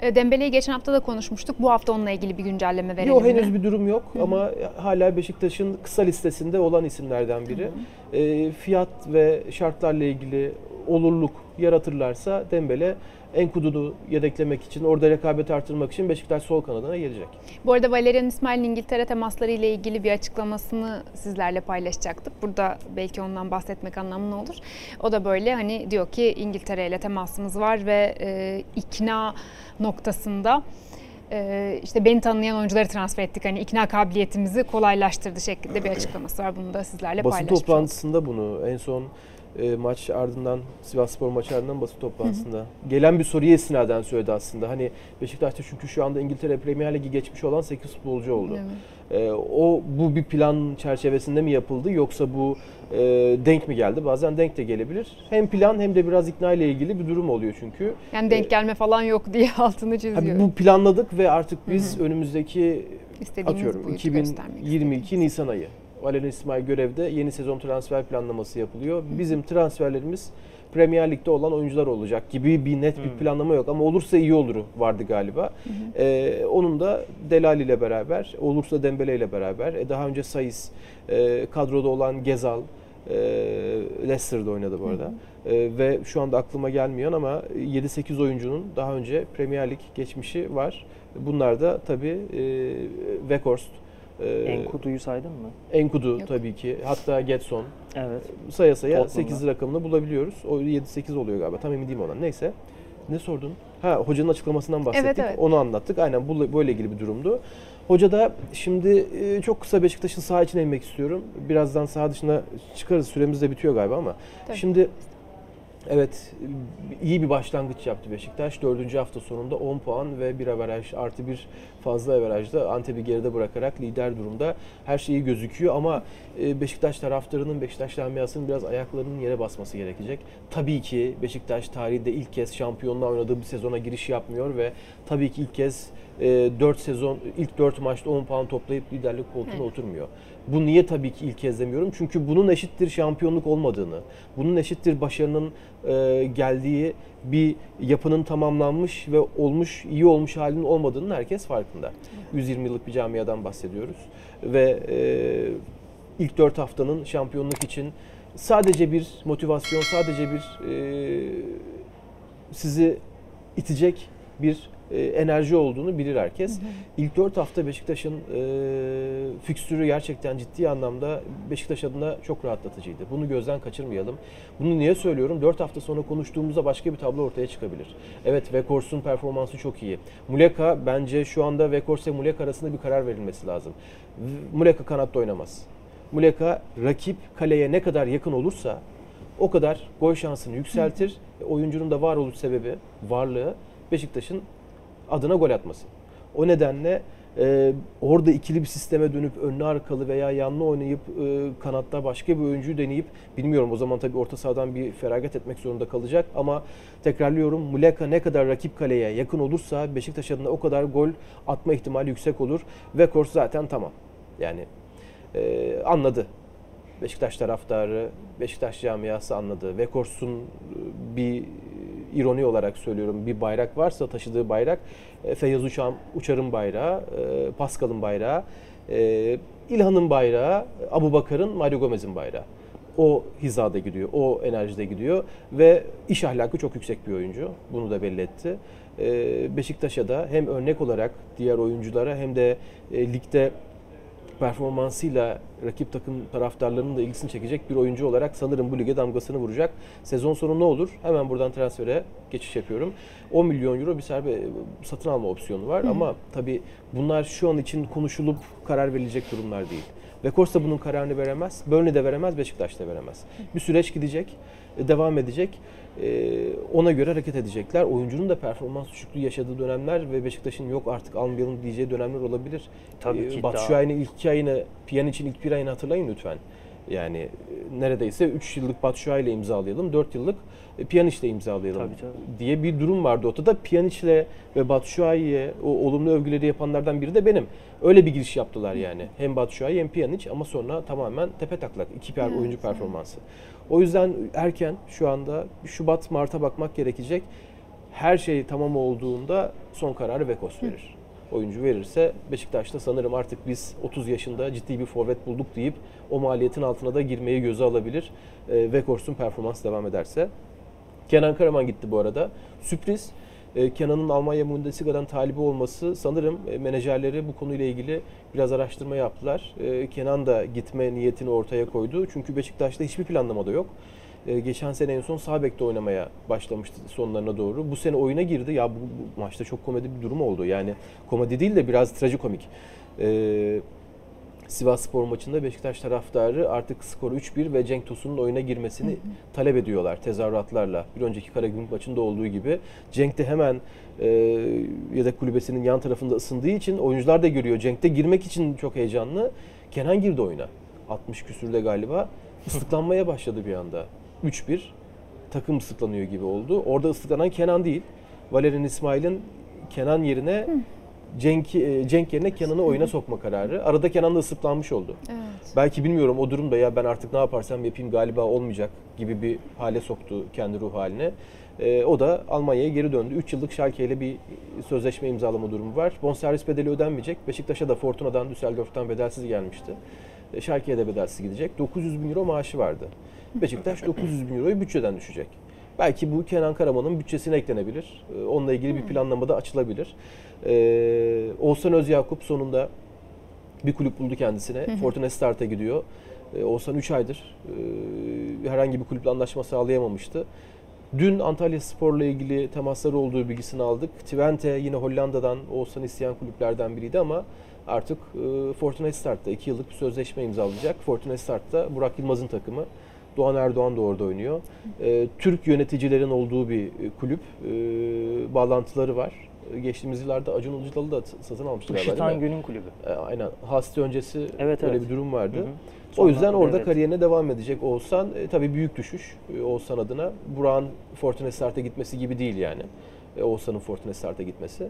E, Dembele'yi geçen hafta da konuşmuştuk. Bu hafta onunla ilgili bir güncelleme verelim Yok mi? henüz bir durum yok ama hala Beşiktaş'ın kısa listesinde olan isimlerden biri. E, fiyat ve şartlarla ilgili olurluk yaratırlarsa Dembele Enkudu'nu yedeklemek için, orada rekabet artırmak için Beşiktaş sol kanadına gelecek. Bu arada Valerian İsmail'in İngiltere temasları ile ilgili bir açıklamasını sizlerle paylaşacaktık. Burada belki ondan bahsetmek anlamlı olur. O da böyle hani diyor ki İngiltere ile temasımız var ve e, ikna noktasında e, işte beni tanıyan oyuncuları transfer ettik. Hani ikna kabiliyetimizi kolaylaştırdı şeklinde bir açıklaması var. Bunu da sizlerle Basın paylaşmış olduk. toplantısında bunu en son e, maç ardından Sivasspor maçı ardından basın toplantısında gelen bir soruya istinaden söyledi aslında. Hani Beşiktaş'ta çünkü şu anda İngiltere Premier Ligi geçmiş olan 8 futbolcu oldu. Evet. E, o bu bir plan çerçevesinde mi yapıldı yoksa bu e, denk mi geldi? Bazen denk de gelebilir. Hem plan hem de biraz ikna ile ilgili bir durum oluyor çünkü. Yani denk gelme falan yok diye altını çiziyor. Bu planladık ve artık biz önümüzdeki İstediğimiz atıyorum boyutu göstermek 2022 istediğimiz. Nisan ayı. Valerian İsmail görevde yeni sezon transfer planlaması yapılıyor. Bizim transferlerimiz Premier Lig'de olan oyuncular olacak gibi bir net bir planlama yok ama olursa iyi olur vardı galiba. Ee, onun da Delali ile beraber, olursa Dembele ile beraber, e, daha önce Sayıs, e, kadroda olan Gezal, e, Leicester'da oynadı bu arada. E, ve şu anda aklıma gelmeyen ama 7-8 oyuncunun daha önce Premier Lig geçmişi var. Bunlar da tabii e, Weghorst, e, Enkudu'yu saydın mı? Enkudu Yok. tabii ki. Hatta Getson. Evet. Saya saya Tottenham'da. 8 rakamını bulabiliyoruz. O 7-8 oluyor galiba. Tam emin değilim ona. Neyse. Ne sordun? Ha hocanın açıklamasından bahsettik. Evet, evet. Onu anlattık. Aynen bu böyle ilgili bir durumdu. Hoca da şimdi e, çok kısa Beşiktaş'ın saha içine inmek istiyorum. Birazdan saha dışına çıkarız. Süremiz de bitiyor galiba ama. Tabii. Şimdi evet iyi bir başlangıç yaptı Beşiktaş. Dördüncü hafta sonunda 10 puan ve bir averaj artı bir fazla averajda Antep'i geride bırakarak lider durumda. Her şey iyi gözüküyor ama e, Beşiktaş taraftarının, Beşiktaş camiasının biraz ayaklarının yere basması gerekecek. Tabii ki Beşiktaş tarihinde ilk kez şampiyonluğa oynadığı bir sezona giriş yapmıyor ve tabii ki ilk kez 4 sezon, ilk 4 maçta 10 puan toplayıp liderlik koltuğuna Evet. oturmuyor. Bu niye tabii ki ilk kez demiyorum? Çünkü bunun eşittir şampiyonluk olmadığını, bunun eşittir başarının e, geldiği bir yapının tamamlanmış ve olmuş, iyi olmuş halinin olmadığının herkes farkında. 120 yıllık bir camiadan bahsediyoruz. Ve e, ilk 4 haftanın şampiyonluk için sadece bir motivasyon, sadece bir e, sizi itecek bir e, enerji olduğunu bilir herkes. İlk 4 hafta Beşiktaş'ın e, fikstürü gerçekten ciddi anlamda Beşiktaş adına çok rahatlatıcıydı. Bunu gözden kaçırmayalım. Bunu niye söylüyorum? 4 hafta sonra konuştuğumuzda başka bir tablo ortaya çıkabilir. Evet, Weghorst'un performansı çok iyi. Muleka bence şu anda Weghorst ve Muleka arasında bir karar verilmesi lazım. Muleka kanatta oynamaz. Muleka rakip kaleye ne kadar yakın olursa o kadar gol şansını yükseltir. Oyuncunun da varoluş sebebi, varlığı Beşiktaş'ın adına gol atması. O nedenle e, orada ikili bir sisteme dönüp önlü arkalı veya yanlı oynayıp e, kanatta başka bir oyuncuyu deneyip bilmiyorum o zaman tabii orta sahadan bir feragat etmek zorunda kalacak ama tekrarlıyorum Muleka ne kadar rakip kaleye yakın olursa Beşiktaş adına o kadar gol atma ihtimali yüksek olur. Ve Kors zaten tamam. Yani e, anladı. Beşiktaş taraftarı, Beşiktaş camiası anladı. Vekors'un bir ironi olarak söylüyorum bir bayrak varsa taşıdığı bayrak e, Feyyaz Uçan, Uçar'ın bayrağı, e, Pascal'ın bayrağı, e, İlhan'ın bayrağı, Abu Bakar'ın, Mario Gomez'in bayrağı. o hizada gidiyor, o enerjide gidiyor ve iş ahlakı çok yüksek bir oyuncu. Bunu da belli etti. Beşiktaş'a da hem örnek olarak diğer oyunculara hem de ligde performansıyla rakip takım taraftarlarının da ilgisini çekecek bir oyuncu olarak sanırım bu lige damgasını vuracak. Sezon sonu ne olur? Hemen buradan transfere geçiş yapıyorum. 10 milyon euro bir serbe satın alma opsiyonu var ama tabii bunlar şu an için konuşulup karar verilecek durumlar değil. Vekors da bunun kararını veremez. Burnley de veremez, Beşiktaş da veremez. Bir süreç gidecek, e, devam edecek. E, Ona göre hareket edecekler. Oyuncunun da performans düşüklüğü yaşadığı dönemler ve Beşiktaş'ın yok artık almayalım diyeceği dönemler olabilir. Tabii E, ki Batu Şahin'in ilk iki ayını, Pjanic'in ilk bir ayını hatırlayın lütfen. Yani e, neredeyse 3 yıllık Batu ile imzalayalım, 4 yıllık e, Pjanic ile imzalayalım Tabii, tabii. diye bir durum vardı ortada. Pjanic'le ve Batshuayi'ye o olumlu övgüleri yapanlardan biri de benim. Öyle bir giriş yaptılar yani. Hem Batshuayi hem Pjanic ama sonra tamamen tepe taklak. iki per Evet, oyuncu performansı. O yüzden erken şu anda Şubat Mart'a bakmak gerekecek. Her şey tamam olduğunda son kararı Vekos verir. Oyuncu verirse Beşiktaş'ta sanırım artık biz 30 yaşında ciddi bir forvet bulduk deyip o maliyetin altına da girmeyi göze alabilir. E, Vekors'un performansı devam ederse. Kenan Karaman gitti bu arada. Sürpriz. E, Kenan'ın Almanya Bundesliga'dan talibi olması sanırım e, menajerleri bu konuyla ilgili biraz araştırma yaptılar. E, Kenan da gitme niyetini ortaya koydu. Çünkü Beşiktaş'ta hiçbir planlama da yok. Geçen sene en son sağ oynamaya başlamıştı sonlarına doğru. Bu sene oyuna girdi. Ya bu, bu maçta çok komedi bir durum oldu. Yani komedi değil de biraz trajikomik. E, Sivas Spor maçında Beşiktaş taraftarı artık skoru 3-1 ve Cenk Tosun'un oyuna girmesini talep ediyorlar tezahüratlarla. Bir önceki Karagümrük maçında olduğu gibi. Cenk de hemen e, yedek kulübesinin yan tarafında ısındığı için oyuncular da görüyor. Cenk de girmek için çok heyecanlı. Kenan girdi oyuna. 60 küsürde galiba. Islıklanmaya başladı bir anda. 3-1 takım ıslıklanıyor gibi oldu. Orada ıslıklanan Kenan değil. Valerian İsmail'in Kenan yerine Cenk, e, Cenk yerine Kenan'ı oyuna sokma kararı. Arada Kenan da ıslıklanmış oldu. Evet. Belki bilmiyorum o durumda ya ben artık ne yaparsam yapayım galiba olmayacak gibi bir hale soktu kendi ruh haline. Ee, o da Almanya'ya geri döndü. 3 yıllık Schalke ile bir sözleşme imzalama durumu var. Bonservis bedeli ödenmeyecek. Beşiktaş'a da Fortuna'dan, Düsseldorf'tan bedelsiz gelmişti. E, Schalke'ye de bedelsiz gidecek. 900 bin euro maaşı vardı. Beşiktaş 900 bin euroyu bütçeden düşecek. Belki bu Kenan Karaman'ın bütçesine eklenebilir. Ee, Onunla ilgili bir planlamada açılabilir. Ee, Oğuzhan Özyakup sonunda bir kulüp buldu kendisine. Fortuna Start'a gidiyor. Ee, Oğuzhan 3 aydır e, herhangi bir kulüple anlaşma sağlayamamıştı. Dün Antalya Spor'la ilgili temasları olduğu bilgisini aldık. Twente yine Hollanda'dan Oğuzhan isteyen kulüplerden biriydi ama artık e, Fortuna Start'ta 2 yıllık bir sözleşme imzalayacak. Fortuna Start'ta Burak Yılmaz'ın takımı. Doğan Erdoğan da orada oynuyor. E, Türk yöneticilerin olduğu bir e, kulüp. E, bağlantıları var. E, Geçtiğimiz yıllarda Acun Ilıcalı da satın almıştı galiba? Işıtan Gün'ün kulübü. E, Aynen. Hasti öncesi Evet, öyle evet. bir durum vardı. Hı hı. O yüzden orada evet. kariyerine devam edecek Oğuzhan. E, tabii büyük düşüş e, Oğuzhan adına. Burak'ın Fortuna Start'a gitmesi gibi değil yani. E, Oğuzhan'ın Fortuna Start'a gitmesi.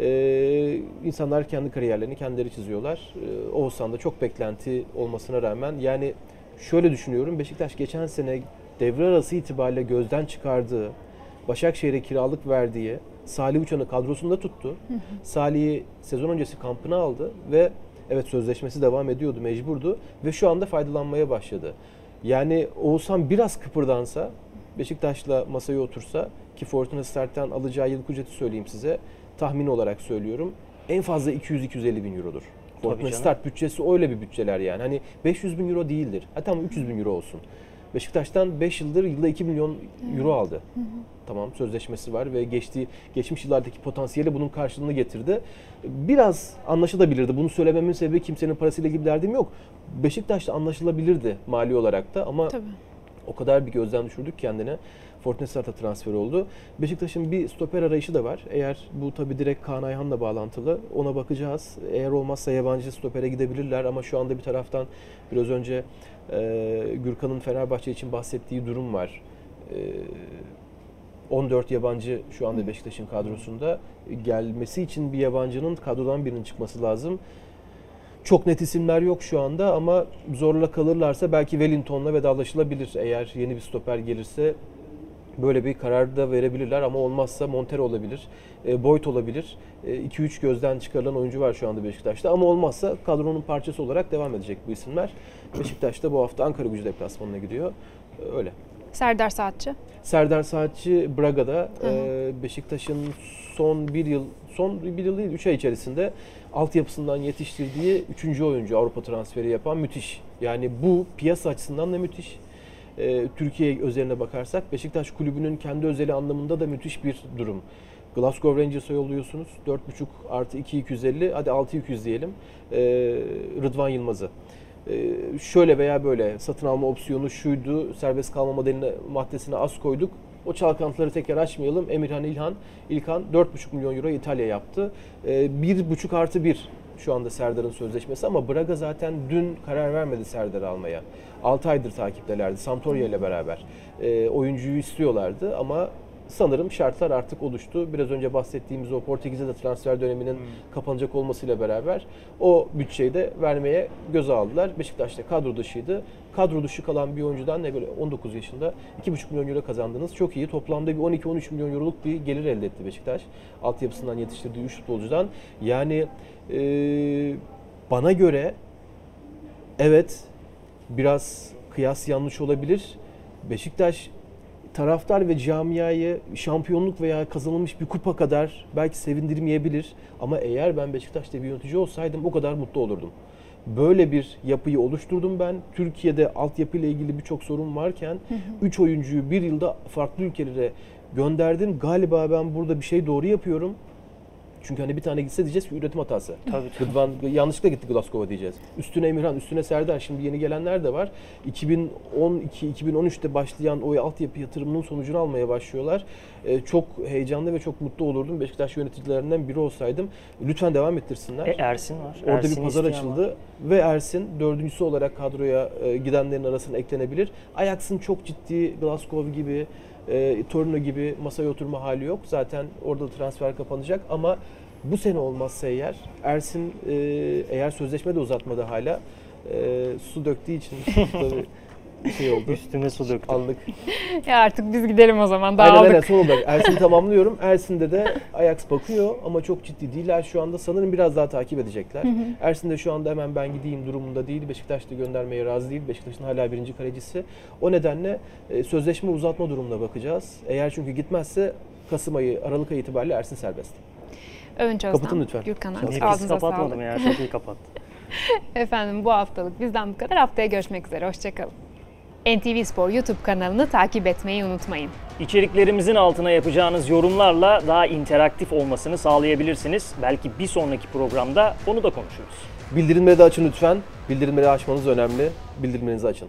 E, insanlar kendi kariyerlerini kendileri çiziyorlar. E, Oğuzhan'da çok beklenti olmasına rağmen yani şöyle düşünüyorum. Beşiktaş geçen sene devre arası itibariyle gözden çıkardığı, Başakşehir'e kiralık verdiği Salih Uçan'ı kadrosunda tuttu. Salih'i sezon öncesi kampına aldı ve evet sözleşmesi devam ediyordu, mecburdu ve şu anda faydalanmaya başladı. Yani Oğuzhan biraz kıpırdansa, Beşiktaş'la masaya otursa ki Fortuna Start'tan alacağı yıllık ücreti söyleyeyim size. Tahmin olarak söylüyorum. En fazla 200-250 bin eurodur. Canım. Start bütçesi öyle bir bütçeler yani. Hani 500 bin euro değildir. Ha tamam 300 bin euro olsun. Beşiktaş'tan 5 yıldır yılda 2 milyon euro aldı. Tamam sözleşmesi var ve geçtiği geçmiş yıllardaki potansiyeli bunun karşılığını getirdi. Biraz anlaşılabilirdi. Bunu söylememin sebebi kimsenin parasıyla ilgili derdim yok. Beşiktaş'ta anlaşılabilirdi mali olarak da ama Tabii. o kadar bir gözden düşürdük kendine. Fortuna Start'a transfer oldu. Beşiktaş'ın bir stoper arayışı da var. Eğer bu tabi direkt Kaan Ayhan'la bağlantılı. Ona bakacağız. Eğer olmazsa yabancı stopere gidebilirler ama şu anda bir taraftan biraz önce e, Gürkan'ın Fenerbahçe için bahsettiği durum var. E, 14 yabancı şu anda Beşiktaş'ın kadrosunda. Gelmesi için bir yabancının kadrodan birinin çıkması lazım. Çok net isimler yok şu anda ama zorla kalırlarsa belki Wellington'la vedalaşılabilir. Eğer yeni bir stoper gelirse böyle bir karar da verebilirler ama olmazsa Montero olabilir, e, Boyd olabilir. 2-3 gözden çıkarılan oyuncu var şu anda Beşiktaş'ta ama olmazsa kadronun parçası olarak devam edecek bu isimler. Beşiktaş'ta bu hafta Ankara gücü deplasmanına gidiyor. E, Öyle. Serdar Saatçı. Serdar Saatçi Braga'da e, Beşiktaş'ın son bir yıl, son bir yıl değil 3 ay içerisinde altyapısından yetiştirdiği 3. oyuncu Avrupa transferi yapan müthiş. Yani bu piyasa açısından da müthiş. E, Türkiye özeline bakarsak Beşiktaş kulübünün kendi özeli anlamında da müthiş bir durum. Glasgow Rangers'a yolluyorsunuz. 4.5 artı 2 250 hadi 6 200 diyelim. E, Rıdvan Yılmaz'ı. Ee, şöyle veya böyle satın alma opsiyonu şuydu, serbest kalma modeline maddesine az koyduk. O çalkantıları tekrar açmayalım. Emirhan İlhan, İlkan 4,5 milyon euro İtalya yaptı. Ee, 1,5 artı 1 şu anda Serdar'ın sözleşmesi ama Braga zaten dün karar vermedi Serdar'ı almaya. 6 aydır takiptelerdi Sampdoria ile beraber. Ee, oyuncuyu istiyorlardı ama sanırım şartlar artık oluştu. Biraz önce bahsettiğimiz o Portekiz'e de transfer döneminin Hmm. kapanacak olmasıyla beraber o bütçeyi de vermeye göze aldılar. Beşiktaş da kadro dışıydı. Kadro dışı kalan bir oyuncudan ne böyle 19 yaşında 2,5 milyon euro kazandınız. Çok iyi. Toplamda bir 12-13 milyon euroluk bir gelir elde etti Beşiktaş. Altyapısından yetiştirdiği 3 futbolcudan. Yani e, bana göre evet biraz kıyas yanlış olabilir. Beşiktaş taraftar ve camiayı şampiyonluk veya kazanılmış bir kupa kadar belki sevindirmeyebilir. Ama eğer ben Beşiktaş'ta bir yönetici olsaydım o kadar mutlu olurdum. Böyle bir yapıyı oluşturdum ben. Türkiye'de altyapı ile ilgili birçok sorun varken 3 oyuncuyu bir yılda farklı ülkelere gönderdim. Galiba ben burada bir şey doğru yapıyorum. Çünkü hani bir tane gitse diyeceğiz ki üretim hatası. Tabii tabii. Rıdvan yanlışlıkla gitti Glasgow'a diyeceğiz. Üstüne Emirhan, üstüne Serdar. Şimdi yeni gelenler de var. 2012-2013'te başlayan o altyapı yatırımının sonucunu almaya başlıyorlar. Ee, çok heyecanlı ve çok mutlu olurdum. Beşiktaş yöneticilerinden biri olsaydım. Lütfen devam ettirsinler. E, Ersin var. Orada Ersin'i bir pazar açıldı ve Ersin dördüncüsü olarak kadroya e, gidenlerin arasına eklenebilir. Ajax'ın çok ciddi Glasgow gibi, e, Torino gibi masaya oturma hali yok. Zaten orada da transfer kapanacak ama bu sene olmazsa eğer Ersin e, eğer sözleşme de uzatmadı hala e, su döktüğü için tabii şey oldu. Üstüne su döktü. Anlık. Ya artık biz gidelim o zaman. Aynen Dağıldık. aynen son olarak Ersin'i tamamlıyorum. Ersin'de de Ajax bakıyor ama çok ciddi değiller şu anda. Sanırım biraz daha takip edecekler. Ersin de şu anda hemen ben gideyim durumunda değil. Beşiktaş da göndermeye razı değil. Beşiktaş'ın hala birinci kalecisi. O nedenle e, sözleşme uzatma durumuna bakacağız. Eğer çünkü gitmezse Kasım ayı, Aralık ayı itibariyle Ersin serbest. Övünç Özlem, Kapatın lütfen. Gürkan ağzınıza kapatmadım sağlık. ya? Çok iyi kapattı. Efendim bu haftalık bizden bu kadar. Haftaya görüşmek üzere. Hoşçakalın. NTV Spor YouTube kanalını takip etmeyi unutmayın. İçeriklerimizin altına yapacağınız yorumlarla daha interaktif olmasını sağlayabilirsiniz. Belki bir sonraki programda onu da konuşuruz. Bildirimleri de açın lütfen. Bildirimleri açmanız önemli. Bildirimlerinizi açın.